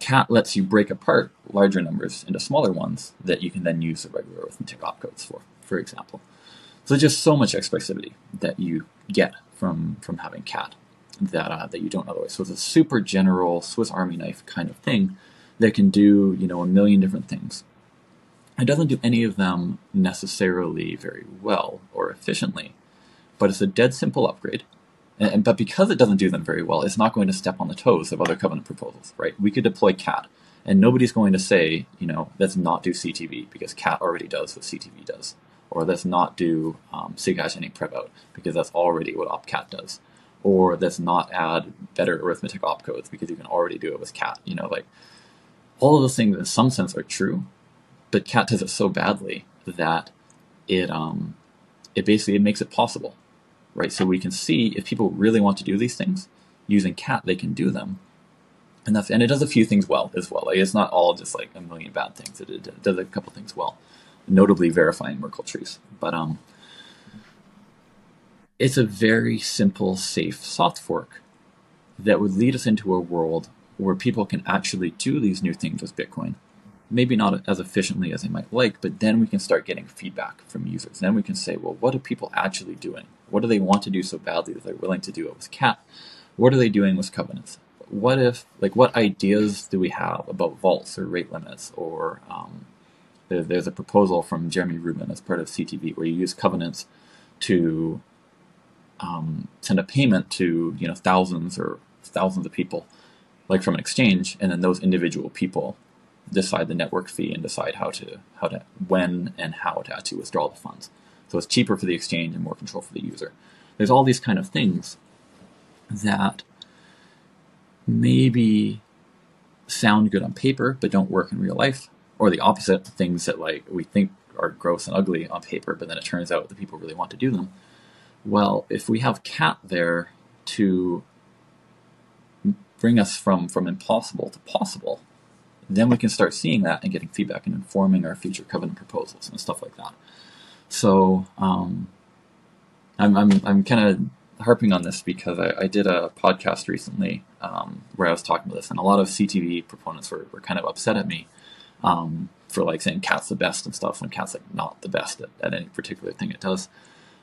Cat lets you break apart larger numbers into smaller ones that you can then use the regular arithmetic opcodes for, for example. So just so much expressivity that you get from, from having cat that uh, that you don't otherwise. So it's a super general Swiss Army knife kind of thing that can do you know a million different things. It doesn't do any of them necessarily very well or efficiently, but it's a dead simple upgrade. And, but because it doesn't do them very well, it's not going to step on the toes of other covenant proposals, right? We could deploy CAT, and nobody's going to say, you know, let's not do CTV because CAT already does what CTV does, or let's not do um, SIGHASH_ANYPREVOUT because that's already what OP_CAT does or let's not add better arithmetic opcodes because you can already do it with cat. You know, like all of those things in some sense are true, but cat does it so badly that it um it basically it makes it possible, right? So we can see if people really want to do these things using cat, they can do them. And that's and it does a few things well as well. Like it's not all just like a million bad things. It, it does a couple things well, notably verifying Merkle trees. But um, it's a very simple, safe soft fork that would lead us into a world where people can actually do these new things with Bitcoin. Maybe not as efficiently as they might like, but then we can start getting feedback from users. Then we can say, well, what are people actually doing? What do they want to do so badly that they're willing to do it with Cat? What are they doing with covenants? What if, like, what ideas do we have about vaults or rate limits? Or um, there, there's a proposal from Jeremy Rubin as part of CTV where you use covenants to um, send a payment to you know thousands or thousands of people, like from an exchange, and then those individual people decide the network fee and decide how to how to when and how to actually withdraw the funds. So it's cheaper for the exchange and more control for the user. There's all these kind of things that maybe sound good on paper but don't work in real life, or the opposite, things that like we think are gross and ugly on paper, but then it turns out that people really want to do them. Well, if we have cat there to bring us from, from impossible to possible, then we can start seeing that and getting feedback and informing our future covenant proposals and stuff like that. So um, I'm I'm I'm kind of harping on this because I, I did a podcast recently um, where I was talking about this, and a lot of CTV proponents were, were kind of upset at me um, for like saying cat's the best and stuff when cat's like not the best at, at any particular thing it does.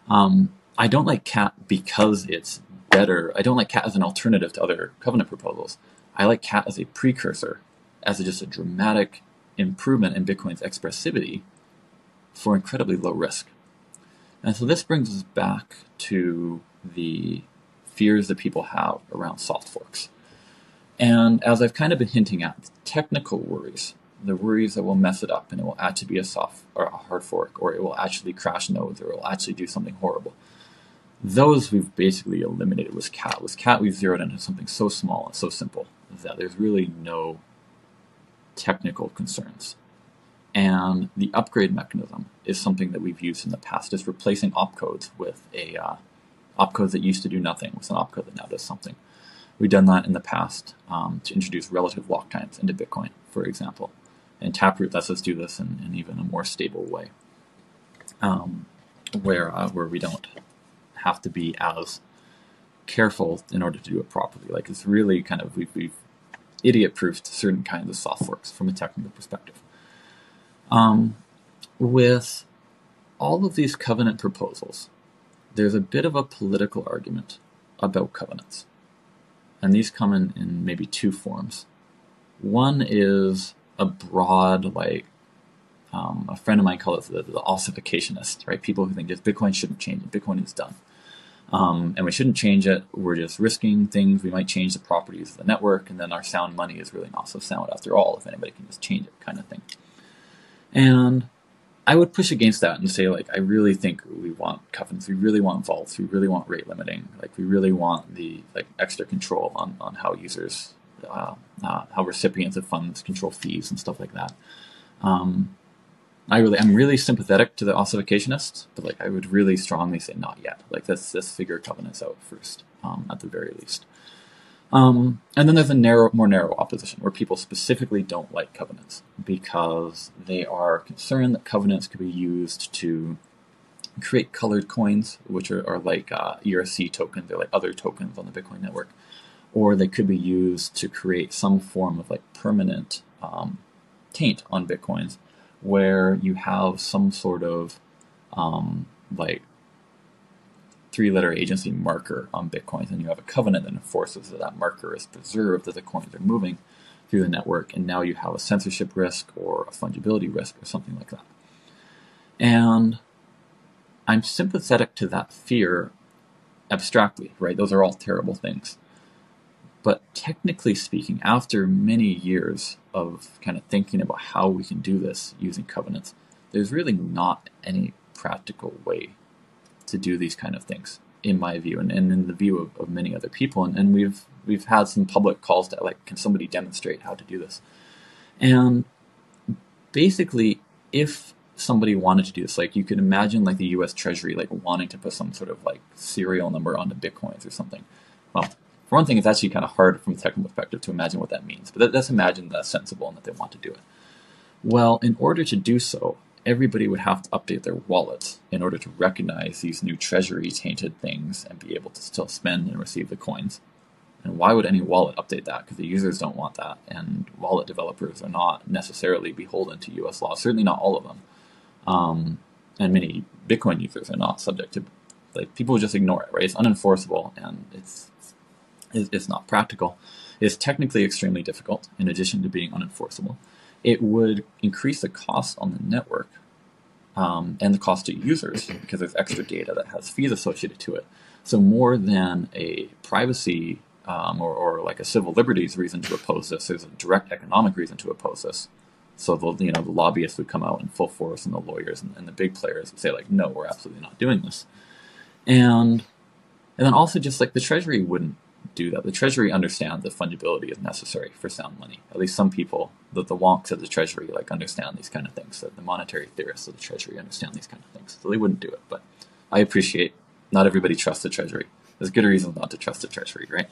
Um, I don't like cat because it's better. I don't like cat as an alternative to other covenant proposals. I like cat as a precursor, as a, just a dramatic improvement in Bitcoin's expressivity for incredibly low risk. And so this brings us back to the fears that people have around soft forks. And as I've kind of been hinting at, the technical worries, the worries that will mess it up and it will actually be a soft or a hard fork, or it will actually crash nodes, or it will actually do something horrible. Those we've basically eliminated with cat. With cat, we've zeroed into something so small and so simple that there's really no technical concerns. And the upgrade mechanism is something that we've used in the past, just replacing opcodes with a uh, opcodes that used to do nothing with an opcode that now does something. We've done that in the past um, to introduce relative block times into Bitcoin, for example. And Taproot lets us do this in, in even a more stable way, um, where uh, where we don't have to be as careful in order to do it properly. Like it's really kind of we've, we've idiot proofed certain kinds of soft forks from a technical perspective. Um, with all of these covenant proposals, there's a bit of a political argument about covenants. And these come in, in maybe two forms. One is a broad, like, um, a friend of mine calls it the, the ossificationist, right? People who think just Bitcoin shouldn't change Bitcoin is done. Um, and we shouldn't change it. We're just risking things. We might change the properties of the network, and then our sound money is really not so sound after all if anybody can just change it, kind of thing. And I would push against that and say, like, I really think we want covenants, we really want vaults, we really want rate limiting, like, we really want the like extra control on, on how users, uh, uh, how recipients of funds control fees and stuff like that. Um, I really, I'm really sympathetic to the ossificationists, but like, I would really strongly say not yet. Like, let's let's figure covenants out first, um, at the very least. Um, and then there's a narrow, more narrow opposition where people specifically don't like covenants because they are concerned that covenants could be used to create colored coins, which are, are like uh, ERC tokens, they're like other tokens on the Bitcoin network, or they could be used to create some form of like permanent um, taint on Bitcoins, where you have some sort of um, like three letter agency marker on Bitcoins, and you have a covenant that enforces that that marker is preserved as the coins are moving through the network, and now you have a censorship risk or a fungibility risk or something like that. And I'm sympathetic to that fear abstractly, right? Those are all terrible things. But technically speaking, after many years of kind of thinking about how we can do this using covenants, there's really not any practical way to do these kind of things, in my view, and, and in the view of, of many other people. And, and we've we've had some public calls to like, can somebody demonstrate how to do this? And basically, if somebody wanted to do this, like you could imagine like the U.S. Treasury like wanting to put some sort of like serial number onto bitcoins or something. Well, for one thing, it's actually kind of hard from a technical perspective to imagine what that means, but let's imagine that's sensible and that they want to do it. Well, in order to do so, everybody would have to update their wallet in order to recognize these new treasury tainted things and be able to still spend and receive the coins. And why would any wallet update that? Because the users don't want that, and wallet developers are not necessarily beholden to U.S. law. Certainly not all of them, um, and many Bitcoin users are not subject to. Like people just ignore it, right? It's unenforceable, and it's it's not practical. It's technically extremely difficult. In addition to being unenforceable, it would increase the cost on the network um, and the cost to users because there's extra data that has fees associated to it. So more than a privacy um, or, or, like a civil liberties reason to oppose this, there's a direct economic reason to oppose this. So the you know the lobbyists would come out in full force, and the lawyers and, and the big players would say like, no, we're absolutely not doing this. And and then also just like the Treasury wouldn't do that. The Treasury understands that fungibility is necessary for sound money. At least some people, the, the wonks of the Treasury, like understand these kind of things. So the monetary theorists of the Treasury understand these kind of things. So they wouldn't do it. But I appreciate not everybody trusts the Treasury. There's good reasons not to trust the Treasury, right?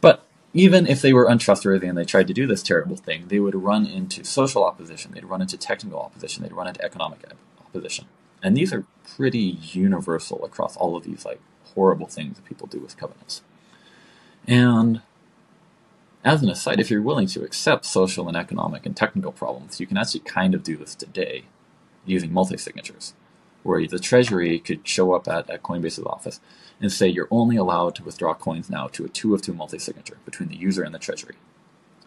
But even if they were untrustworthy and they tried to do this terrible thing, they would run into social opposition, they'd run into technical opposition, they'd run into economic opposition. And these are pretty universal across all of these like horrible things that people do with covenants. And as an aside, if you're willing to accept social and economic and technical problems, you can actually kind of do this today using multi-signatures, where the treasury could show up at, at Coinbase's office and say you're only allowed to withdraw coins now to a two of two multi-signature between the user and the treasury.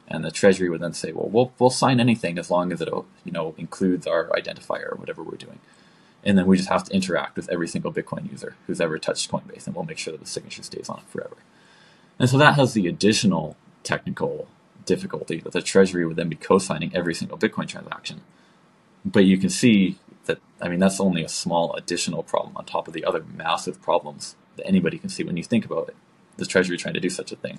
And the treasury would then say, well, we'll, we'll sign anything as long as it you know includes our identifier or whatever we're doing. And then we just have to interact with every single Bitcoin user who's ever touched Coinbase, and we'll make sure that the signature stays on it forever. And so that has the additional technical difficulty that the treasury would then be co-signing every single Bitcoin transaction. But you can see that, I mean, that's only a small additional problem on top of the other massive problems that anybody can see when you think about it. The treasury trying to do such a thing,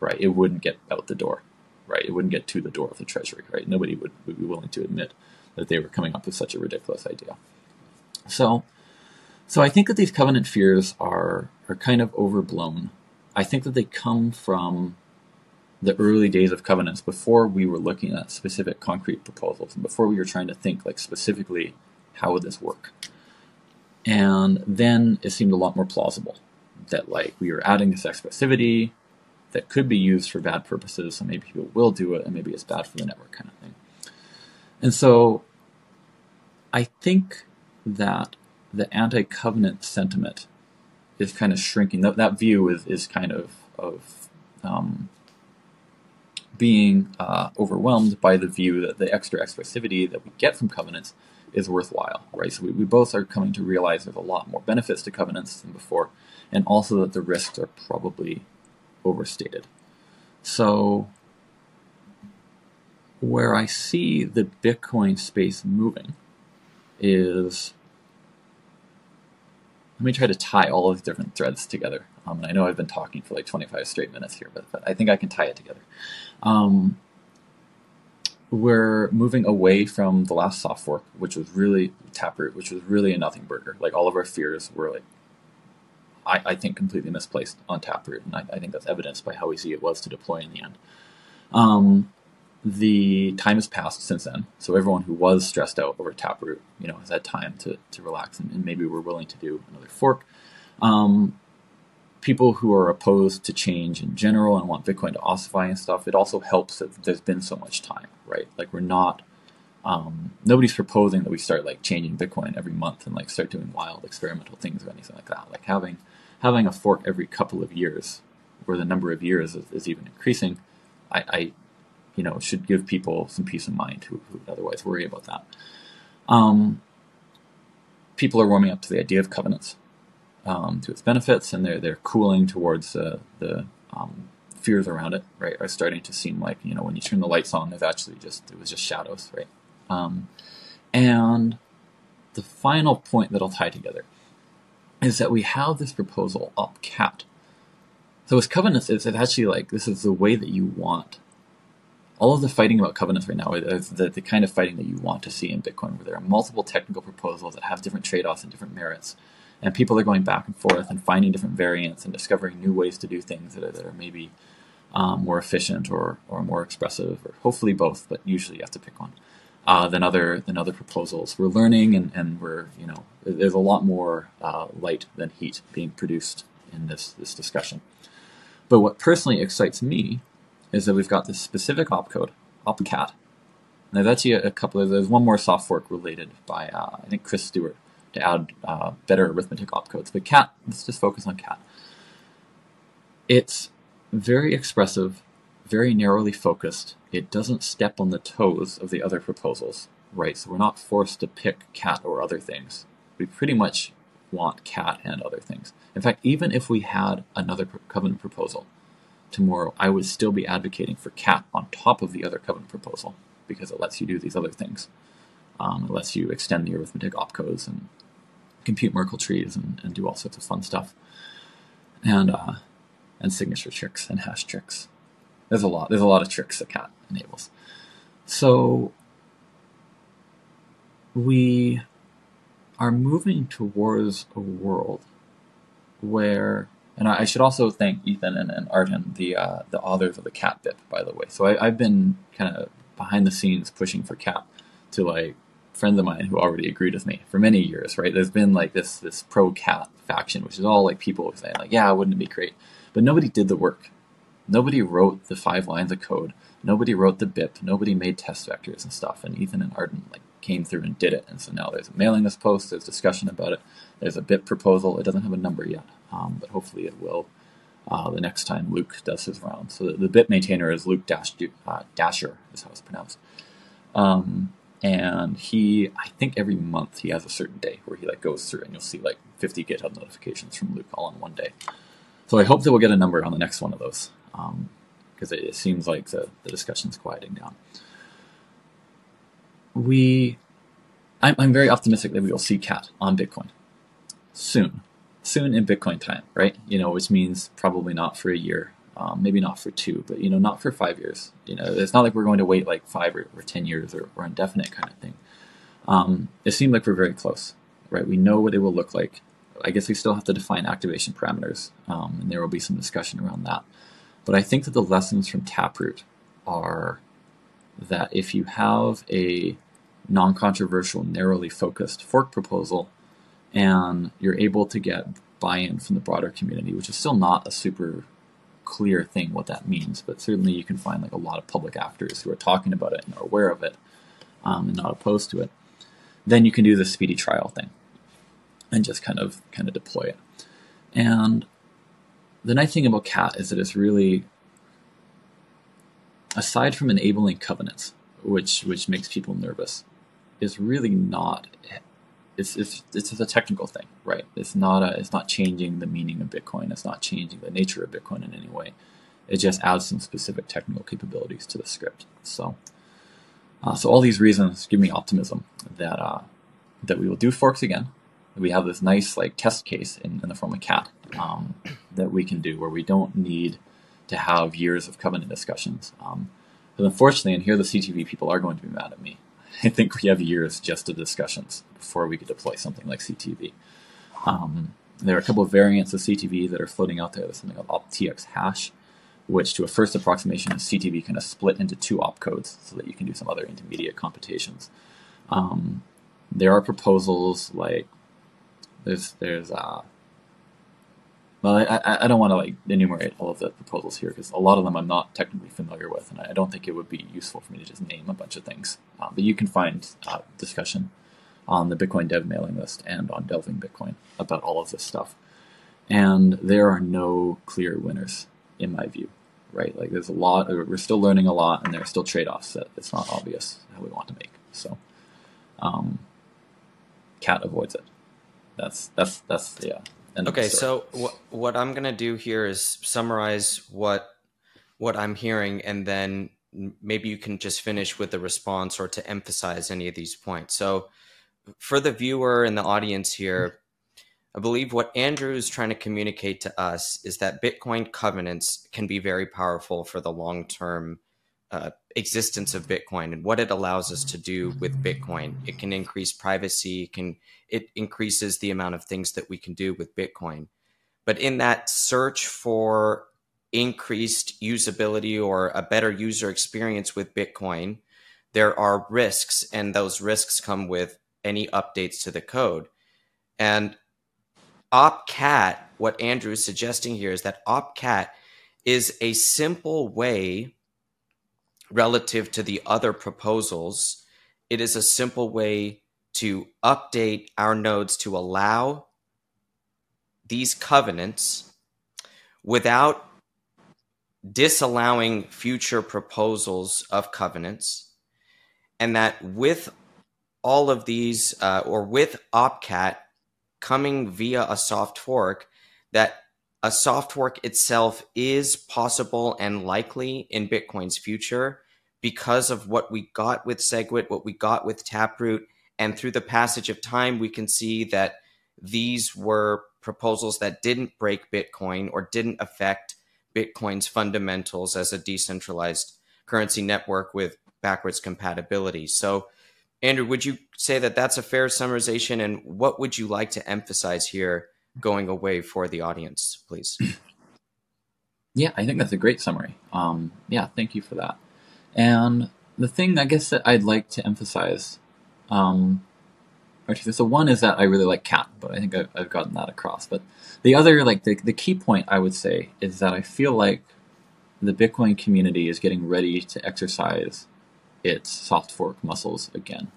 right? It wouldn't get out the door, right? It wouldn't get to the door of the treasury, right? Nobody would, would be willing to admit that they were coming up with such a ridiculous idea. So, so I think that these covenant fears are are kind of overblown. I think that they come from the early days of covenants before we were looking at specific concrete proposals and before we were trying to think like specifically how would this work. And then it seemed a lot more plausible that like we were adding this expressivity that could be used for bad purposes, so maybe people will do it and maybe it's bad for the network kind of thing. And so I think that the anti-covenant sentiment is kind of shrinking. That, that view is, is kind of, of um, being uh, overwhelmed by the view that the extra expressivity that we get from covenants is worthwhile, right? So we, we both are coming to realize there's a lot more benefits to covenants than before, and also that the risks are probably overstated. So where I see the Bitcoin space moving is let me try to tie all of these different threads together. Um, and I know I've been talking for like 25 straight minutes here, but, but I think I can tie it together. Um, we're moving away from the last soft fork, which was really Taproot, which was really a nothing burger. Like all of our fears were like, I, I think, completely misplaced on Taproot, and I, I, think that's evidenced by how easy it was to deploy in the end. Um, the time has passed since then, so everyone who was stressed out over Taproot, you know, has had time to, to relax, and, and maybe we're willing to do another fork. Um, people who are opposed to change in general and want Bitcoin to ossify and stuff, it also helps that there's been so much time, right? Like we're not, um, nobody's proposing that we start like changing Bitcoin every month and like start doing wild experimental things or anything like that. Like having having a fork every couple of years, where the number of years is, is even increasing, I, I, you know, should give people some peace of mind who, who would otherwise worry about that. Um, people are warming up to the idea of covenants um, to its benefits, and they're they're cooling towards uh, the um, fears around it. Right, are starting to seem like you know when you turn the lights on, there's actually just it was just shadows. Right, um, and the final point that I'll tie together is that we have this proposal OP_CAT. So as covenants, it's actually like this is the way that you want. All of the fighting about covenants right now is the, the kind of fighting that you want to see in Bitcoin, where there are multiple technical proposals that have different trade-offs and different merits and people are going back and forth and finding different variants and discovering new ways to do things that are, that are maybe um, more efficient or, or more expressive, or hopefully both, but usually you have to pick one. Uh, than other than other proposals. We're learning, and, and we're you know there's a lot more uh, light than heat being produced in this this discussion. But what personally excites me is that we've got this specific opcode, OP_CAT. There's actually a, a couple of there's one more soft fork related by uh, I think Chris Stewart to add uh, better arithmetic opcodes. But cat, let's just focus on cat. It's very expressive, very narrowly focused. It doesn't step on the toes of the other proposals, right? So we're not forced to pick cat or other things. We pretty much want cat and other things. In fact, even if we had another covenant proposal tomorrow, I would still be advocating for cat on top of the other covenant proposal because it lets you do these other things. Um, it lets you extend the arithmetic opcodes and compute Merkle trees and, and do all sorts of fun stuff. And uh, and signature tricks and hash tricks. There's a lot. There's a lot of tricks that Cat enables. So we are moving towards a world where And I should also thank Ethan and, and Armin, the uh, the authors of the Cat BIP, by the way. So I, have been kind of behind the scenes pushing for Cat to like friends of mine who already agreed with me for many years. Right? There's been like this this pro Cat faction, which is all like people saying like, yeah, wouldn't it be great? But nobody did the work. Nobody wrote the five lines of code. Nobody wrote the BIP. Nobody made test vectors and stuff. And Ethan and Armin like came through and did it. And so now there's a mailing list post. There's discussion about it. There's a BIP proposal. It doesn't have a number yet um, but hopefully it will uh, the next time Luke does his round. So the, the BIP maintainer is Luke Dash, uh, Dashjr, is how it's pronounced. Um, and he, I think every month he has a certain day where he like goes through and you'll see like 50 GitHub notifications from Luke all in one day. So I hope that we'll get a number on the next one of those because um, it, it, seems like the, the discussion's quieting down. We, I'm, I'm very optimistic that we will see CAT on Bitcoin soon soon in Bitcoin time, right? You know, which means probably not for a year, um, maybe not for two, but you know, not for five years. You know, it's not like we're going to wait like five or, or ten years or, or, indefinite kind of thing. Um, it seemed like we're very close, right? We know what it will look like. I guess we still have to define activation parameters, um, and there will be some discussion around that. But I think that the lessons from Taproot are that if you have a non-controversial, narrowly focused fork proposal and you're able to get buy-in from the broader community, which is still not a super clear thing what that means, but certainly you can find like a lot of public actors who are talking about it and are aware of it um, and not opposed to it. Then you can do the speedy trial thing and just kind of kind of deploy it. And the nice thing about CAT is that it's really aside from enabling covenants, which which makes people nervous, is really not it's it's it's a technical thing, right? It's not a it's not changing the meaning of Bitcoin. It's not changing the nature of Bitcoin in any way. It just adds some specific technical capabilities to the script. So, uh, so all these reasons give me optimism that uh, that we will do forks again. We have this nice like test case in, in the form of cat um, that we can do where we don't need to have years of covenant discussions. Um, but unfortunately, and here the CTV people are going to be mad at me. I think we have years just of discussions before we could deploy something like CTV. Um, there are a couple of variants of CTV that are floating out there. There's something called OP_TXHASH, which to a first approximation is CTV kind of split into two opcodes so that you can do some other intermediate computations. Um, there are proposals like there's there's uh, well, I, I don't want to like enumerate all of the proposals here because a lot of them I'm not technically familiar with, and I don't think it would be useful for me to just name a bunch of things. Uh, but you can find uh, discussion on the Bitcoin Dev mailing list and on Delving Bitcoin about all of this stuff. And there are no clear winners, in my view. Right? Like there's a lot. We're still learning a lot, and there are still trade-offs that it's not obvious how we want to make. So, um, cat avoids it. That's that's that's the okay, so what what I'm gonna do here is summarize what what I'm hearing, and then maybe you can just finish with the response or to emphasize any of these points. So, for the viewer and the audience here, I believe what Andrew is trying to communicate to us is that Bitcoin covenants can be very powerful for the long term uh, existence of Bitcoin and what it allows us to do with Bitcoin. It can increase privacy, can it increases the amount of things that we can do with Bitcoin. But in that search for increased usability or a better user experience with Bitcoin, there are risks, and those risks come with any updates to the code. And OP_CAT, what Andrew is suggesting here is that OP_CAT is a simple way relative to the other proposals, it is a simple way to update our nodes to allow these covenants without disallowing future proposals of covenants, and that with all of these, uh, or with OP_CAT coming via a soft fork, that a soft fork itself is possible and likely in Bitcoin's future because of what we got with SegWit, what we got with Taproot, and through the passage of time, we can see that these were proposals that didn't break Bitcoin or didn't affect Bitcoin's fundamentals as a decentralized currency network with backwards compatibility. So, Andrew, would you say that that's a fair summarization? And what would you like to emphasize here going away for the audience, please. [clears throat] Yeah, I think that's a great summary. Um, yeah, thank you for that. And the thing I guess that I'd like to emphasize, um, so one is that I really like cat, but I think I've, I've gotten that across. But the other, like the, the key point I would say is that I feel like the Bitcoin community is getting ready to exercise its soft fork muscles again,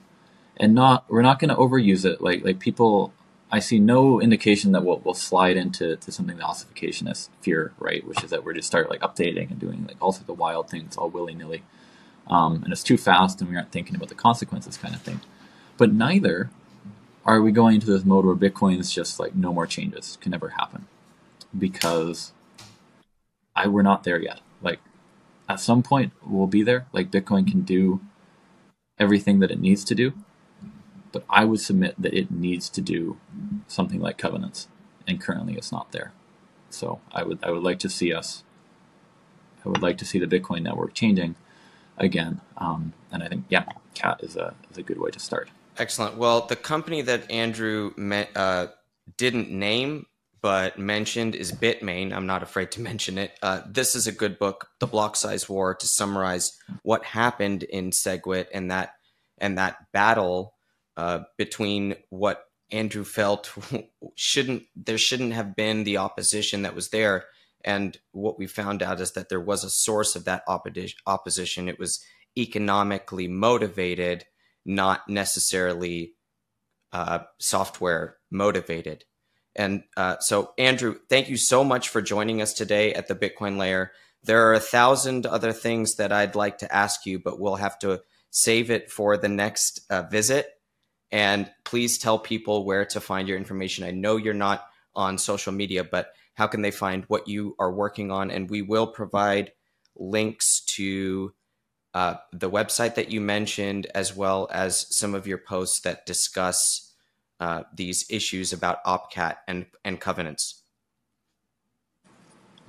and not we're not going to overuse it. Like like people I see no indication that we'll, we'll slide into to something the ossificationists fear, right? Which is that we're just start like updating and doing like all sorts of wild things all willy nilly, um, and it's too fast and we aren't thinking about the consequences, kind of thing. But neither are we going into this mode where Bitcoin is just like no more changes can never happen, because I we're not there yet. Like at some point we'll be there. Like Bitcoin can do everything that it needs to do but I would submit that it needs to do something like covenants, and currently it's not there. So I would I would like to see us. I would like to see the Bitcoin network changing again, um, and I think yeah, Cat is a is a good way to start. Excellent. Well, the company that Andrew uh, didn't name but mentioned is Bitmain. I'm not afraid to [laughs] mention it. Uh, this is a good book, The Block Size War, to summarize what happened in SegWit and that and that battle uh, between what Andrew felt [laughs] shouldn't there shouldn't have been the opposition that was there, and what we found out is that there was a source of that opposition. It was economically motivated, not necessarily uh, software motivated. And uh, so, Andrew, thank you so much for joining us today at the Bitcoin Layer. There are a thousand other things that I'd like to ask you, but we'll have to save it for the next uh, visit. And please tell people where to find your information. I know you're not on social media, but how can they find what you are working on? And we will provide links to uh, the website that you mentioned, as well as some of your posts that discuss uh, these issues about OP_CAT and, and covenants.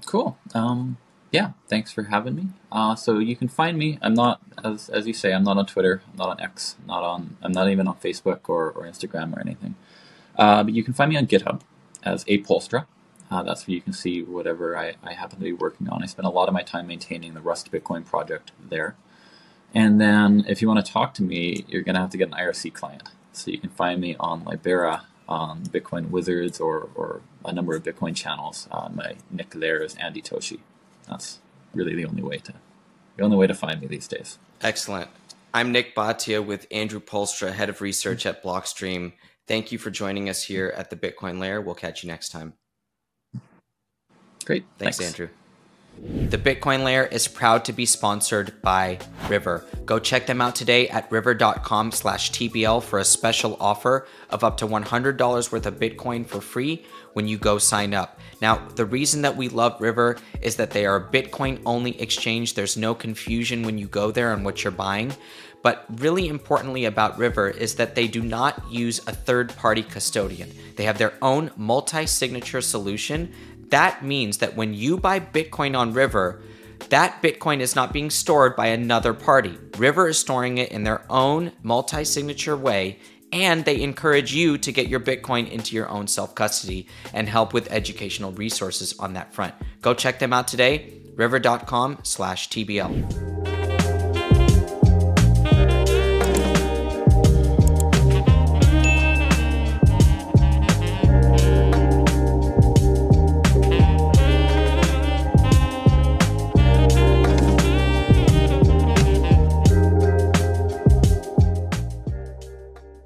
Cool. Um, yeah, thanks for having me. Uh, so you can find me. I'm not, as as you say, I'm not on Twitter. I'm not on X. Not on. I'm not even on Facebook or, or Instagram or anything. Uh, but you can find me on GitHub as apoelstra. Uh, that's where you can see whatever I, I happen to be working on. I spend a lot of my time maintaining the Rust Bitcoin project there. And then if you want to talk to me, you're going to have to get an IRC client. So you can find me on Libera, on Bitcoin Wizards, or, or a number of Bitcoin channels. Uh, my nick there is andytoshi. That's really the only way to the only way to find me these days. Excellent. I'm Nik Bhatia with Andrew Poelstra, head of research at Blockstream. Thank you for joining us here at the Bitcoin Layer. We'll catch you next time. Great. Thanks, Thanks. Andrew. The Bitcoin Layer is proud to be sponsored by River. Go check them out today at river.com slash TBL for a special offer of up to $100 worth of Bitcoin for free when you go sign up. Now, the reason that we love River is that they are a Bitcoin only exchange. There's no confusion when you go there on what you're buying. But really importantly about River is that they do not use a third party custodian. They have their own multi signature solution that means that when you buy Bitcoin on River, that Bitcoin is not being stored by another party. River is storing it in their own multi signature way, and they encourage you to get your Bitcoin into your own self custody and help with educational resources on that front. Go check them out today, river.com slash TBL.